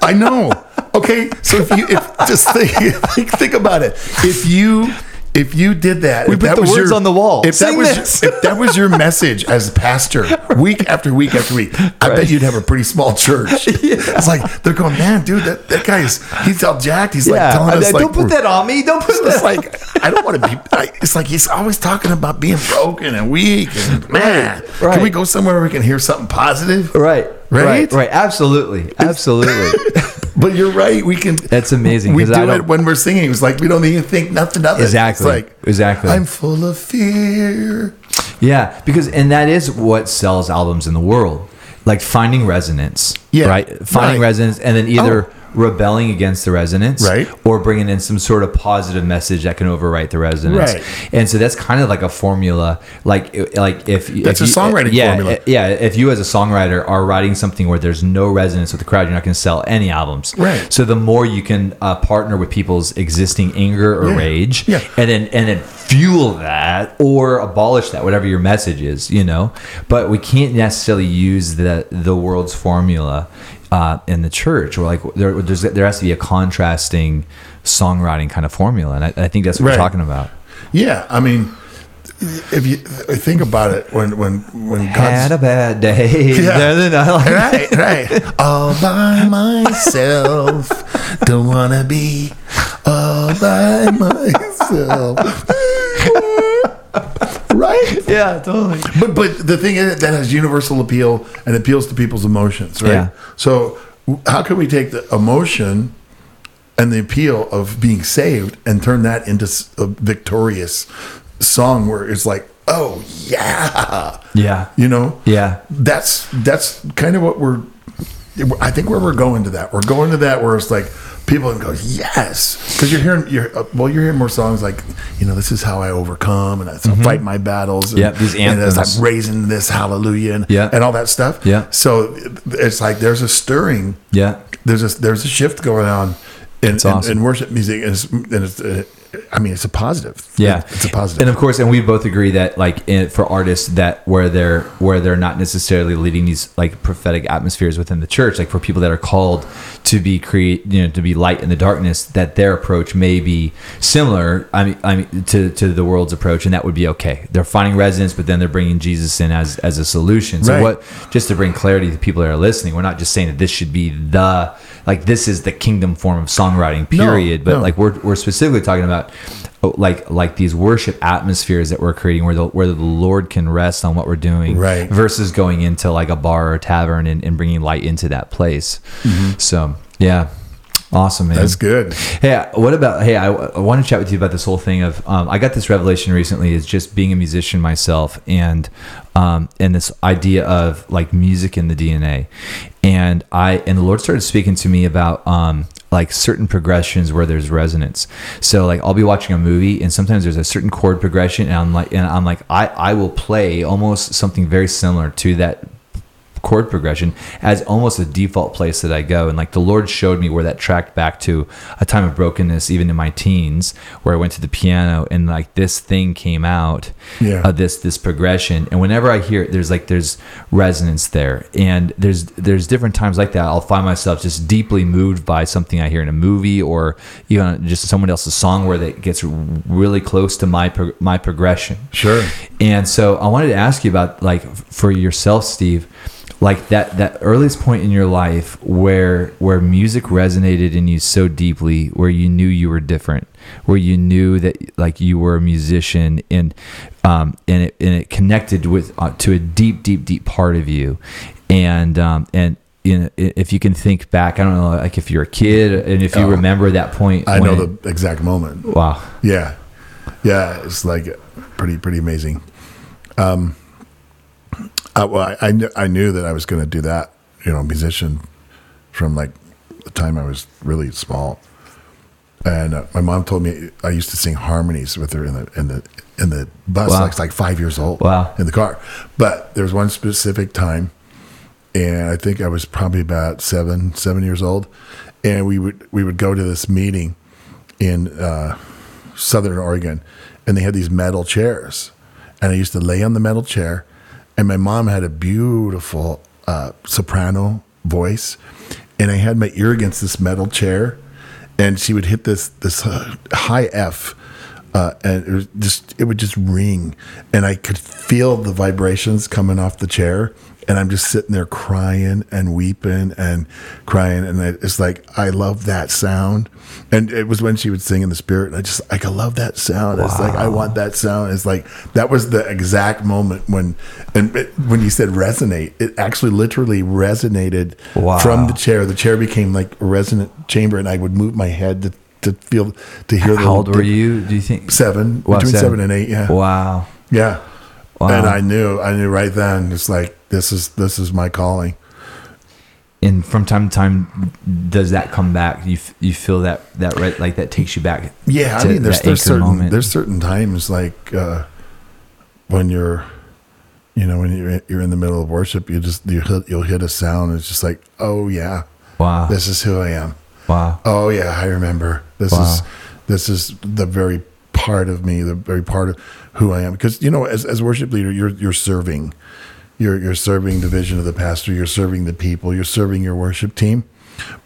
I know. Okay, so if you if, just think think about it, if you if you did that, We if put that the was words your, on the wall. If that was this. if that was your message as pastor, week after week after week, I Right. bet you'd have a pretty small church. It's like they're going, man, dude, that, that guy's he's all jacked. He's like telling I- us don't put that on me. Don't put It's that. like I don't want to be. I, it's like he's always talking about being broken and weak. And man, Right. can we go somewhere where we can hear something positive? right, Right? right, right. Absolutely, absolutely. But you're right. We can. That's amazing, We do I it when we're singing. It's like we don't even think nothing of it. Exactly, It's like exactly. I'm full of fear. Yeah, because and that is what sells albums in the world, like finding resonance. Yeah, right. Finding right. resonance, and then either Oh. Rebelling against the resonance, Right. or bringing in some sort of positive message that can overwrite the resonance. Right. And so that's kind of like a formula, like like if That's if a songwriting yeah, formula. Yeah, if you as a songwriter are writing something where there's no resonance with the crowd, you're not going to sell any albums. Right. So the more you can uh, partner with people's existing anger or Yeah. rage, Yeah. and then and then fuel that or abolish that whatever your message is you know but we can't necessarily use the the world's formula uh, in the church or like there there's, there has to be a contrasting songwriting kind of formula and I, I think that's what Right. we're talking about Yeah, I mean, if you think about it, when when when had a bad day Yeah. Like- right, right, all by myself, don't wanna be all by myself. yeah totally But but the thing is that has universal appeal and appeals to people's emotions, right? Yeah. So how can we take the emotion and the appeal of being saved and turn that into a victorious song where it's like, oh yeah, yeah you know? yeah That's that's kind of what we're. I think where we're going to that, we're going to that where it's like people can go yes, because you're hearing you're uh, well, you're hearing more songs like you know this is how I overcome and I fight my battles. And, Yep, these and anthems. I'm raising this hallelujah and, Yeah. and all that stuff. Yeah. So it's like there's a stirring. yeah There's a there's a shift going on in, That's in, in worship music, and it's, and it's uh, I mean it's a positive. yeah it's a positive. and of course and we both agree that like in, for artists that where they're where they're not necessarily leading these like prophetic atmospheres within the church like for people that are called to be create you know to be light in the darkness that their approach may be similar i mean i mean to to the world's approach and that would be okay they're finding resonance but then they're bringing jesus in as as a solution so Right. what just to bring clarity to people that are listening we're not just saying that this should be the like this is the kingdom form of songwriting No, period but no. like we're, we're specifically talking about oh, like like these worship atmospheres that we're creating where the where the lord can rest on what we're doing Right. versus going into like a bar or a tavern and, and bringing light into that place mm-hmm. so yeah awesome man. That's good. Hey, what about? Hey, I, I want to chat with you about this whole thing of. Um, I got this revelation recently. Is just being a musician myself, and um, and this idea of like music in the DNA, and I and the Lord started speaking to me about um, like certain progressions where there's resonance. So like I'll be watching a movie, and sometimes there's a certain chord progression, and I'm like, and I'm like, I I will play almost something very similar to that chord progression as almost a default place that I go. And like the Lord showed me where that tracked back to a time of brokenness, even in my teens, where I went to the piano and like this thing came out, Yeah. uh, this this progression. And whenever I hear it, there's like there's resonance there, and there's there's different times like that. I'll find myself just deeply moved by something I hear in a movie or even just someone else's song where that gets really close to my pro- my progression. Sure. And so I wanted to ask you about like for yourself, Steve, like that that earliest point in your life where where music resonated in you so deeply, where you knew you were different, where you knew that like you were a musician and um and it and it connected with uh, to a deep deep deep part of you, and um and. You know, if you can think back, I don't know, like if you're a kid and if you Oh. remember that point. I know the exact moment. Wow. Yeah, yeah, it's like pretty pretty amazing. Um, I, well, I I, kn- I knew that I was going to do that, you know, musician, from like the time I was really small, and uh, my mom told me I used to sing harmonies with her in the in the in the bus, Wow. like like five years old, Wow. in the car. But there was one specific time and I think I was probably about seven, seven years old, and we would we would go to this meeting in uh, Southern Oregon, and they had these metal chairs, and I used to lay on the metal chair, and my mom had a beautiful uh, soprano voice, and I had my ear against this metal chair, and she would hit this this uh, high F. Uh, and it was just it would just ring. And i could feel the vibrations coming off the chair and i'm just sitting there crying and weeping and crying and it's like i love that sound and it was when she would sing in the spirit and i just like i love that sound it's like i want that sound it's like that was the exact moment when and it, when you said resonate it actually literally resonated Wow. from the chair the chair became like a resonant chamber and i would move my head to, to feel to hear the How old the- were you? Do you think? seven Wow, between seven and eight yeah Wow. yeah. Wow. And I knew, I knew right then. It's like this is this is my calling. And from time to time, does that come back? You f- you feel that that right like that takes you back? Yeah, I mean, there's there's certain moment? there's certain times like uh, when you're, you know, when you're you're in the middle of worship, you just you hit, you'll hit a sound. It's just like, oh yeah, wow. this is who I am. wow. Oh yeah, I remember. This Wow. is this is the very part of me, the very part of who I am. Because you know, as as worship leader, you're you're serving, you're you're serving the vision of the pastor. You're serving the people. You're serving your worship team.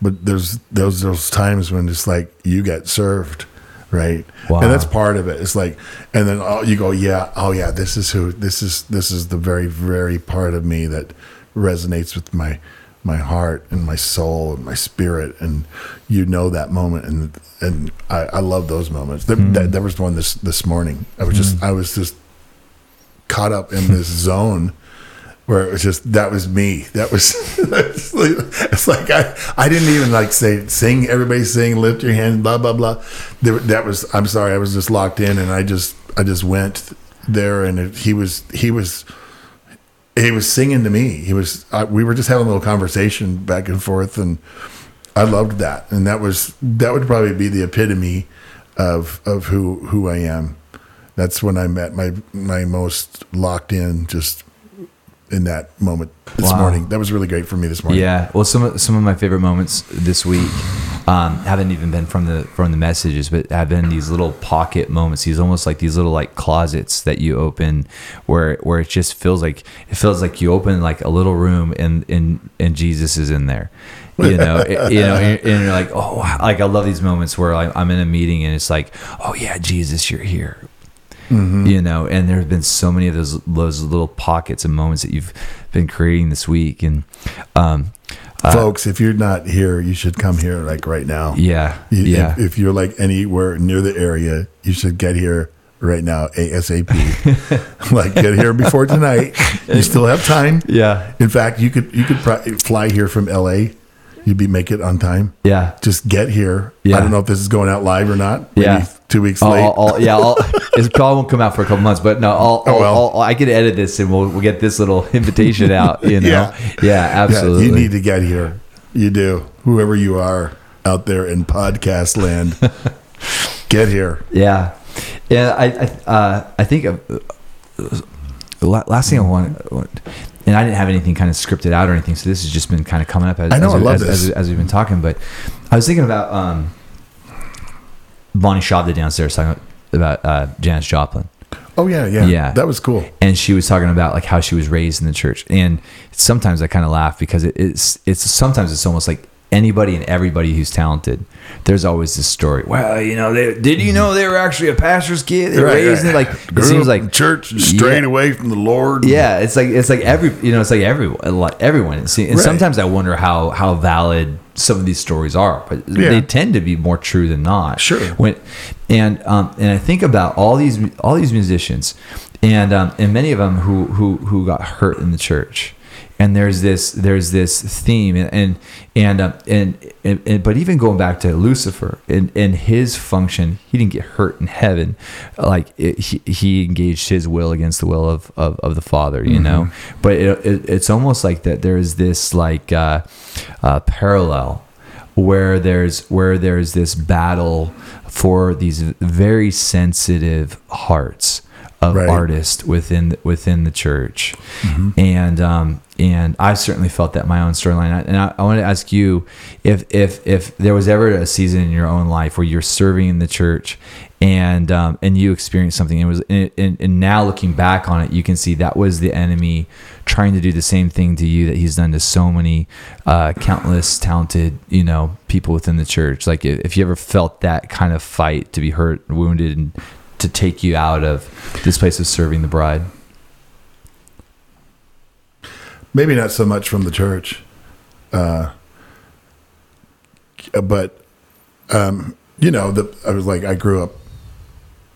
But there's those those times when it's like you get served, right? Wow. And that's part of it. It's like, and then oh, you go, yeah, oh yeah, this is who this is. This is the very very part of me that resonates with my my heart and my soul and my spirit and you know that moment and and I, I love those moments. There, that, hmm. there was one this this morning. I was just hmm. I was just caught up in this zone where it was just that was me. That was it's like, it's like I I didn't even like say sing everybody sing lift your hand blah blah blah. There, that was I'm sorry I was just locked in and I just I just went there and it, he was he was he was singing to me. He was. Uh, we were just having a little conversation back and forth, and I loved that. And that was that would probably be the epitome of of who who I am. That's when I met my my most locked in, just in that moment this Wow. morning. That was really great for me this morning. Yeah. Well, some of some of my favorite moments this week um, haven't even been from the from the messages, but have been these little pocket moments. These almost like these little like closets that you open, where where it just feels like it feels like you open like a little room and and and Jesus is in there. You know, it- you know, and and you're like, oh, like I love these moments where I, I'm in a meeting and it's like, oh yeah, Jesus, you're here you know and there have been so many of those those little pockets and moments that you've been creating this week and um Uh, folks, if you're not here, you should come here like right now. yeah You- yeah If, if you're like anywhere near the area, you should get here right now, ASAP. like get here before tonight. You still have time. yeah In fact, you could you could fly here from LA. You'd be make it on time. yeah Just get here. Yeah. I don't know if this is going out live or not. Maybe Yeah. Two weeks I'll, late. I'll, I'll- yeah, I'll, it probably won't come out for a couple months, but no, I'll, Oh, I'll, well. I can edit this and we'll, we'll get this little invitation out. You know, Yeah. yeah, Yeah, absolutely. you need to get here. You do. Whoever you are out there in podcast land, get here. Yeah, yeah. I I, uh, I think uh, last thing I want, and I didn't have anything kind of scripted out or anything, so this has just been kind of coming up as, I know, as, I love as, this. as, as we've been talking. But I was thinking about um, Bonnie Chavda downstairs talking about uh, Janis Joplin. Oh yeah, yeah, Yeah. That was cool. and she was talking about like how she was raised in the church and sometimes i kind of laugh because it, it's it's sometimes it's almost like anybody and everybody who's talented there's always this story well you know they, did you know they were actually a pastor's kid they were raised in like it seems like church straying Yeah. away from the Lord. yeah it's like it's like every you know it's like everyone everyone and Right. sometimes i wonder how how valid some of these stories are but Yeah. they tend to be more true than not Sure. when and um and i think about all these all these musicians and um and many of them who who who got hurt in the church and there's this there's this theme and and and, um, and, and, and but even going back to Lucifer and and his function he didn't get hurt in heaven. Like it, he, he engaged his will against the will of of, of the father you know? But it, it, it's almost like that there's this like uh, uh, parallel where there's where there's this battle for these very sensitive hearts of Right. artists within within the church, and um, and I've certainly felt that in my own storyline. And I, I want to ask you if if if there was ever a season in your own life where you're serving in the church and um, and you experienced something and it was and, and, and now looking back on it you can see that was the enemy trying to do the same thing to you that he's done to so many uh, countless talented you know people within the church like if, if you ever felt that kind of fight to be hurt wounded and to take you out of this place of serving the bride maybe not so much from the church, uh, but um, you know, the, I was like, I grew up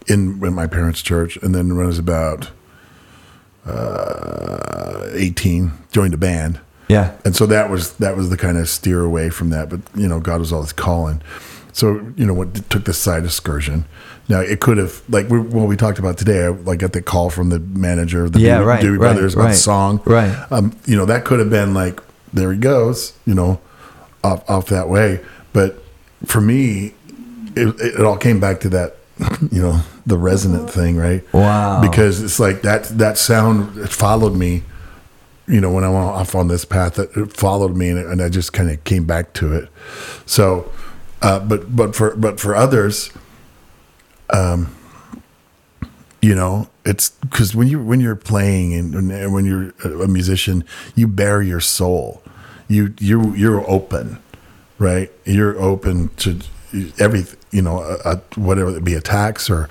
in in my parents' church, and then when I was about uh, eighteen, joined a band, yeah and so that was that was the kind of steer away from that. But you know, God was always calling. So you know, what took this side excursion. Now it could have like we, what we talked about today. I like got the call from the manager of the Yeah, Doobie, right, right, Brothers about right, the song. right. Um, you know, that could have been like, there he goes. You know, off off that way. But for me, it, it all came back to that. You know, the resonant thing, right? Wow. Because it's like that that sound it followed me you know, when I went off on this path, that it followed me, and, and I just kind of came back to it. So, uh, but but for but for others, um, you know, it's because when you when you're playing and, when you're a musician, you bare your soul. You you you're open, right? You're open to everything. You know, uh, uh, whatever it be attacks or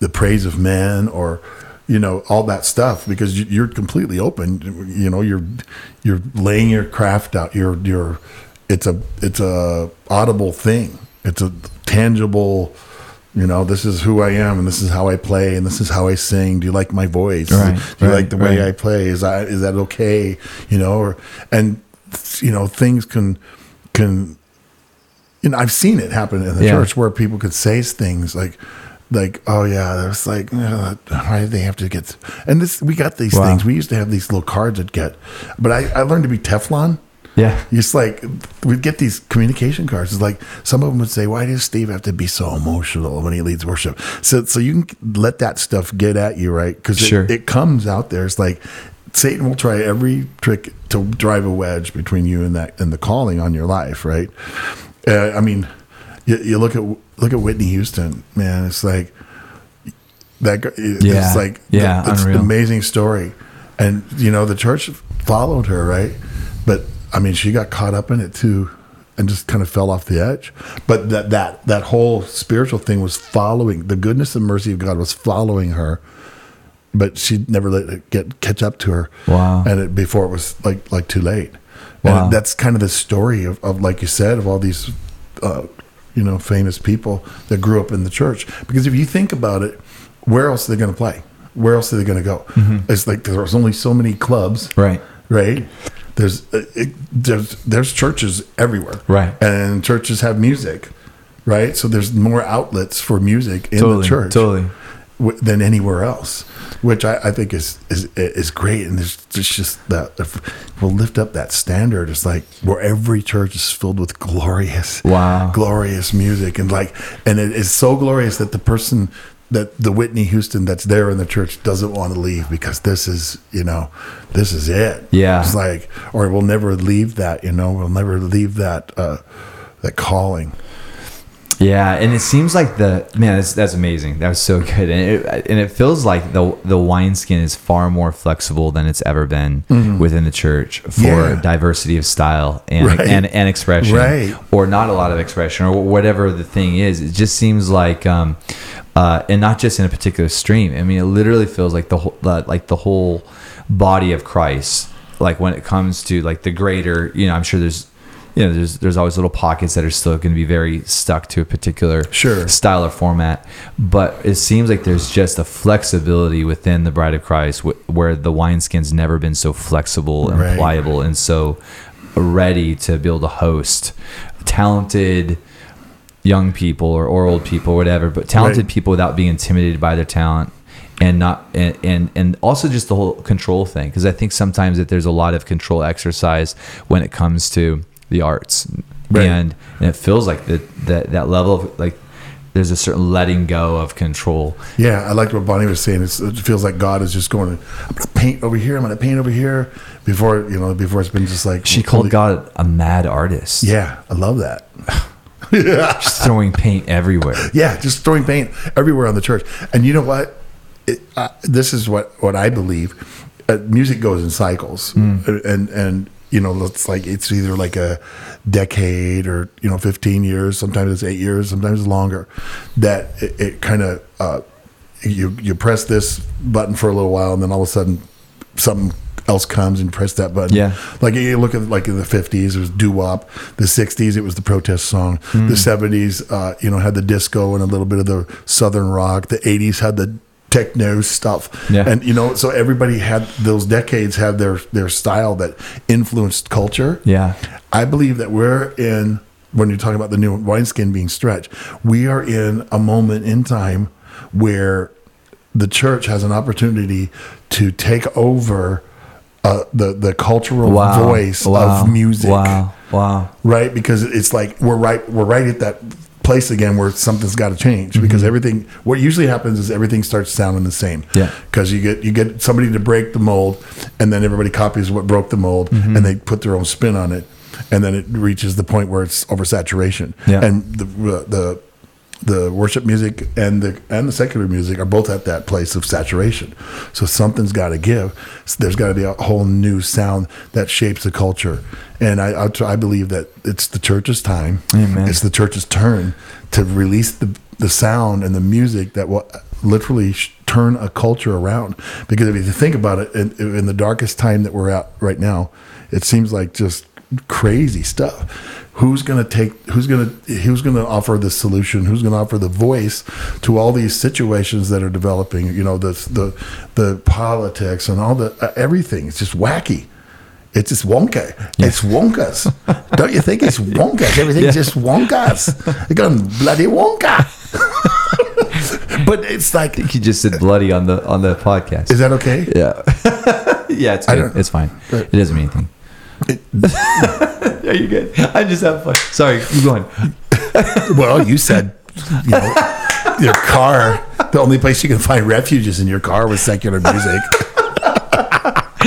the praise of men or you know all that stuff because you- you're completely open you know you're you're laying your craft out you're you're it's a it's a audible thing it's a tangible you know this is who i am and this is how i play and this is how i sing do you like my voice Right, do you right, like the way right. i play is that is that okay you know or and you know things can can you know, I've seen it happen in the Yeah. church where people could say things like, like, oh yeah, there's like, know, why did they have to get? And this, we got these Wow. things. We used to have these little cards that get, but I, I learned to be Teflon. Yeah It's like we'd get these communication cards. It's like some of them would say, "Why does Steve have to be so emotional when he leads worship?" So, so you can let that stuff get at you, right? Because Sure. it, it comes out there. It's like Satan will try every trick to drive a wedge between you and that and the calling on your life, right? Uh, I mean, you, you look at look at Whitney Houston, man. It's like that. guy- Yeah. It's like Yeah, it's an amazing story, and you know the church followed her, right? But I mean, she got caught up in it too, and just kind of fell off the edge. But that that that whole spiritual thing was following the goodness and mercy of God was following her, but she never let it get catch up to her. Wow. And it, before it was like like too late. Wow. And that's kind of the story of, of like you said, of all these, uh, you know, famous people that grew up in the church. Because if you think about it, where else are they going to play? Where else are they going to go? It's like there's only so many clubs, Mm-hmm. Right. Right. There's uh, it, there's there's churches everywhere, Right. And churches have music, right? So there's more outlets for music in Totally, the church, totally. w- than anywhere else, which I, I think is, is is great. And there's, there's just that if we'll lift up that standard. It's like where every church is filled with glorious, Wow. glorious music, and like, and it is so glorious that the person that the Whitney Houston that's there in the church doesn't want to leave because this is you know this is it. Yeah. it's like or we'll never leave that. You know, we'll never leave that uh, that calling. Yeah, and it seems like the man. That's, that's amazing. That was so good, and it and it feels like the the wineskin is far more flexible than it's ever been within the church for Mm-hmm. Yeah. diversity of style and, Right. and and expression, Right. Or not a lot of expression, or whatever the thing is. It just seems like, um, uh, and not just in a particular stream. I mean, it literally feels like the whole like the whole body of Christ. Like when it comes to like the greater, you know, I'm sure there's you know, there's there's always little pockets that are still going to be very stuck to a particular Sure. style or format. But it seems like there's just a flexibility within the Bride of Christ wh- where the wineskin's never been so flexible and Right. pliable and so ready to be able to host talented young people or, or old people, or whatever, but talented Right. people without being intimidated by their talent and not and and, and also just the whole control thing because I think sometimes that there's a lot of control exercise when it comes to the arts Right. and and it feels like that that that level of like there's a certain letting go of control Yeah, I liked what Bonnie was saying. It's, it feels like God is just going. I'm to paint over here. I'm going to paint over here. Before you know, before it's been just like she called God a mad artist Yeah, I love that. yeah, just throwing paint everywhere Yeah, just throwing paint everywhere on the church. And you know what? It, uh, this is what what I believe. Uh, music goes in cycles, Uh, and and you know it's like it's either like a decade or you know 15 years. Sometimes it's eight years. Sometimes it's longer. That it, it kind of uh, you you press this button for a little while, and then all of a sudden something else comes and press that button. Yeah. Like you look at like in the fifties, it was doo wop. The sixties, it was the protest song. The seventies, uh, you know, had the disco and a little bit of the southern rock. The eighties had the techno stuff. Yeah. And you know, so everybody had those decades had their their style that influenced culture. yeah I believe that we're in when you're talking about the new wineskin being stretched, we are in a moment in time where the church has an opportunity to take over uh, the the cultural wow voice wow. of music, wow wow right? Because it's like we're right we're right at that place again where something's got to change because everything what usually happens is everything starts sounding the same Mm-hmm. Yeah. because you get you get somebody to break the mold and then everybody copies what broke the mold Mm-hmm. and they put their own spin on it and then it reaches the point where it's oversaturation Yeah. and the the the worship music and the and the secular music are both at that place of saturation so something's got to give So there's got to be a whole new sound that shapes the culture and I, I I believe that it's the church's time Amen. it's the church's turn to release the the sound and the music that will literally sh- turn a culture around. Because if you think about it, in, in the darkest time that we're at right now, it seems like just crazy stuff. Who's going to take? Who's going to? Who's going to offer the solution? Who's going to offer the voice to all these situations that are developing? You know, the the the politics and all the uh, everything. It's just wacky. It's just Wonka. It's Wonkas. Don't you think it's Wonkas? Everything's just Wonkas. They're going bloody Wonka. but it's like, you just said bloody on the on the podcast is that okay? yeah yeah it's good it's fine it doesn't mean anything are you good I'm just having fun sorry keep going Well, you said, you know, your car, the only place you can find refuge is in your car with secular music.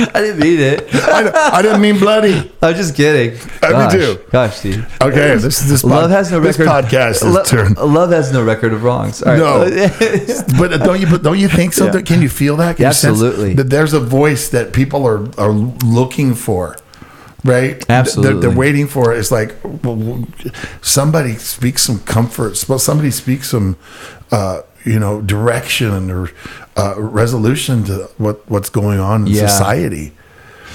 I didn't mean it I, I didn't mean bloody. I'm just kidding. Uh, I Gosh, me too. Gosh, Steve. Okay, this is this pod- Love has no record. this podcast is Lo- turned. Love has no record of wrongs. All right. No. But don't you? But don't you think something? Can you feel that? Can Absolutely. that there's a voice that people are are looking for, right? They're, Absolutely. they're waiting for. it. It's like well, somebody speaks some comfort. Somebody speaks some, uh, you know, direction or uh, resolution to what what's going on in Yeah. society.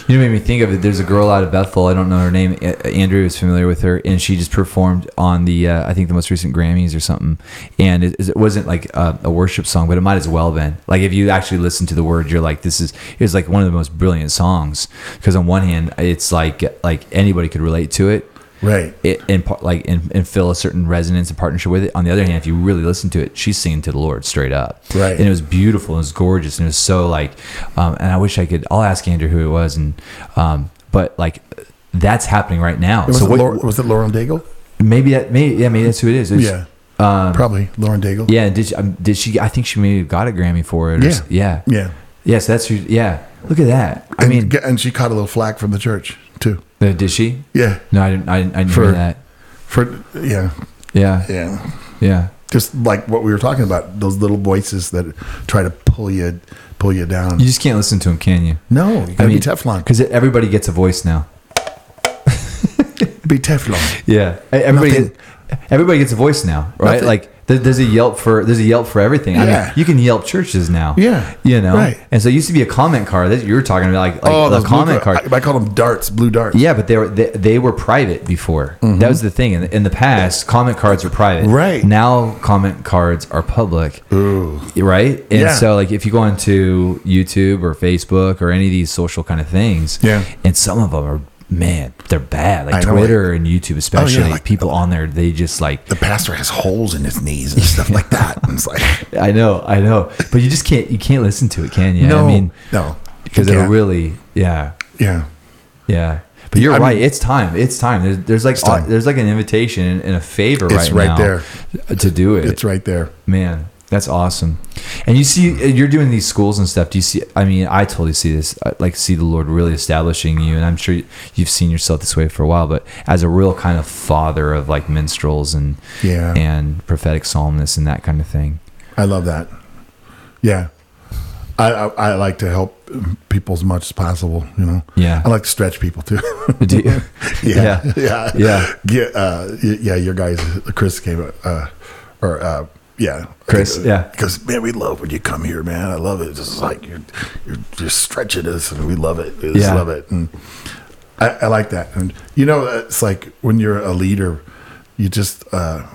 You made me think of it. There's a girl out of Bethel. I don't know her name. Andrew was familiar with her, and she just performed on the uh, I think the most recent Grammys or something. And it, it wasn't like a, a worship song, but it might as well have been. Like if you actually listen to the words, you're like, this is it was like one of the most brilliant songs. Because on one hand, it's like like anybody could relate to it, Right. it and like and, and feel a certain resonance and partnership with it. On the other hand, if you really listen to it, she's singing to the Lord straight up, Right. And it was beautiful, and it was gorgeous, and it was so like, um, and I wish I could. I'll ask Andrew who it was, and um, but like that's happening right now. Was, so it, what, Laura, was it Lauren Daigle? maybe that maybe yeah maybe that's who it is. It's- Yeah. Probably Lauren Daigle. Yeah, did she, um, did she? I think she maybe got a Grammy for it. Yeah. yeah, Yeah. Yes, that's who. Yeah, look at that. I And, mean, and she caught a little flack from the church too. Did she? Yeah. No, I didn't. I, didn't- I didn't For- hear that. For yeah, Yeah, yeah. yeah. Just like what we were talking about, those little voices that try to pull you, pull you down. You just can't listen to them, can you? no, you gotta be Teflon. because everybody gets a voice now. Be Teflon. Yeah, everybody. Nothing- Gets, everybody gets a voice now, right? Nothing- Like there's a Yelp for there's a Yelp for everything. I Yeah. mean, you can Yelp churches now. Yeah, you know. right. And so it used to be a comment card that you were talking about, like, like oh, the blue comment car- card. I, I call them darts, blue darts. Yeah, but they were they, they were private before. Mm-hmm. That was the thing. In, in the past, comment cards were private. Right. now, comment cards are public. Ooh. Right. And Yeah. so, like, if you go onto YouTube or Facebook or any of these social kind of things, Yeah. and some of them are man, they're bad. Like know, Twitter and YouTube, oh, especially. like- people on there, they just like. The pastor has holes in his knees and stuff like that. And it's like, I know, I know, but you just can't. You can't listen to it, can you? no, I mean, no, because it'll really, yeah. yeah. Yeah, but you're I right. mean- it's time. It's time. There's, there's like time. there's like an invitation and- and a favor It's right, right now there. to do it. It's right there. Man, that's awesome. And you see, you're doing these schools and stuff. Do you see? I mean, I totally see this. I like see the Lord really establishing you, and I'm sure you've seen yourself this way for a while. But as a real kind of father of like minstrels and Yeah. and prophetic psalmists and that kind of thing. I love that. Yeah. I, I, I like to help people as much as possible, you know. Yeah. I like to stretch people too. Do you? yeah, Yeah. yeah, Yeah. yeah. Uh, yeah, your guys, Chris came, uh, or uh, yeah, Chris, yeah. because man, we love when you come here, man. I love it. It's just like you're you're just stretching us, and we love it. We just Yeah. love it, and I, I like that. And you know, it's like when you're a leader, you just. Uh,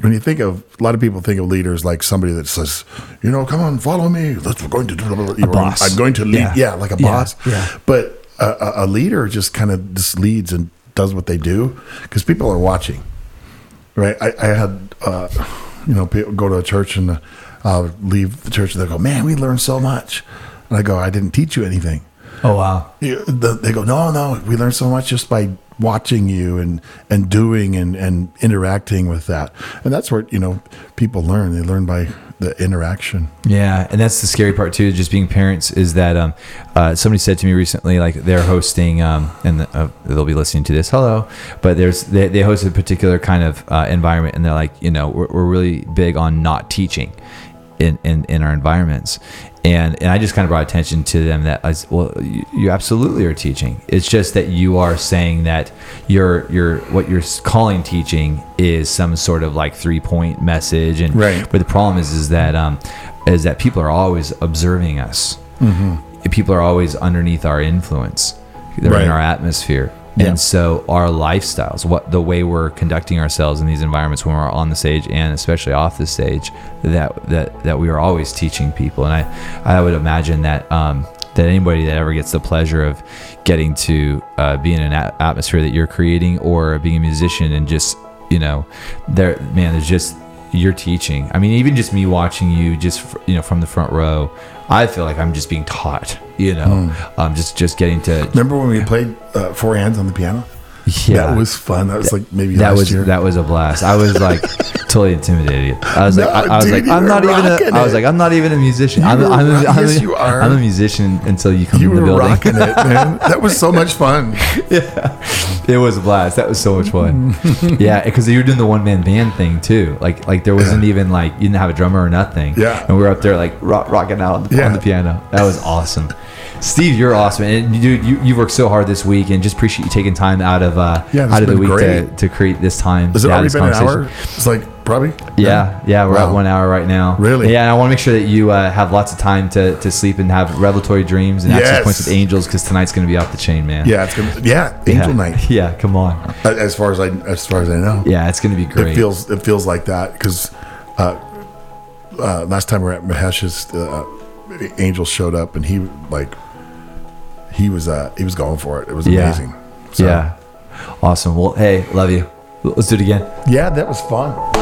when you think of a lot of people think of leaders like somebody that says, you know, come on, follow me. Let's we're going to do a boss. I'm going to lead. Yeah. Yeah, like a Yeah. boss. Yeah. But a, a, a leader just kind of just leads and does what they do because people are watching. Right. I, I had, uh, you know, people go to a church and uh, I'll leave the church and they go, man, we learned so much. And I go, I didn't teach you anything. Oh wow. They go, no, no, we learned so much just by watching you and, and doing and, and interacting with that. And that's where, you know, people learn. They learn by the interaction. Yeah, and that's the scary part too. Just being parents is that um, uh, somebody said to me recently, like they're hosting, um, and uh, they'll be listening to this. Hello, but there's they, they host a particular kind of uh, environment, and they're like, you know, we're, we're really big on not teaching in, in, in our environments. And, and I just kind of brought attention to them that I well, you, you absolutely are teaching. It's just that you are saying that you're, you're, what you're calling teaching is some sort of like three point message. And, Right. but the problem is, is that, um, is that people are always observing us. People are always underneath our influence. They're Right. in our atmosphere. Yeah. And so our lifestyles, what the way we're conducting ourselves in these environments when we're on the stage and especially off the stage, that that that we are always teaching people. And I I would imagine that um, that anybody that ever gets the pleasure of getting to uh, be in an atmosphere that you're creating or being a musician and just you know there man there's just you're teaching i mean even just me watching you just you know from the front row i feel like i'm just being taught you know Hmm. um just just getting to Remember when we played uh, four hands on the piano? Yeah That was fun. That was like maybe that last was year. that was a blast. I was like totally intimidated. I was like, I, I was dude, like, I'm not even. A, I was like, I'm not even a musician. I'm, I'm, a, I'm, yes, a, you are. I'm a musician until you come you in the building. rocking it, man. That was so much fun. Yeah, it was a blast. That was so much fun. yeah, because you were doing the one man band thing too. Like like there wasn't even like you didn't have a drummer or nothing. Yeah. and we were up there like rock, rocking out on the, Yeah. on the piano. That was awesome. Steve, you're awesome, and dude, you you worked so hard this week, and just appreciate you taking time out of uh Yeah, out of the week to, to create this time. Has it already been an hour? It's like probably. Yeah, yeah, we're at one hour right now. Really? Yeah, and I want to make sure that you uh, have lots of time to, to sleep and have revelatory dreams and access points with angels because tonight's going to be off the chain, man. Yeah, it's gonna. Yeah, Angel yeah. Night. Yeah, come on. Uh, As far as I, as far as I know. Yeah, it's going to be great. It feels it feels like that because uh, uh, last time we were at Mahesh's, uh, Angel showed up and he like he was uh, he was going for it. It was Yeah. amazing. So, Yeah, awesome. Well, hey, love you. Let's do it again. yeah, that was fun.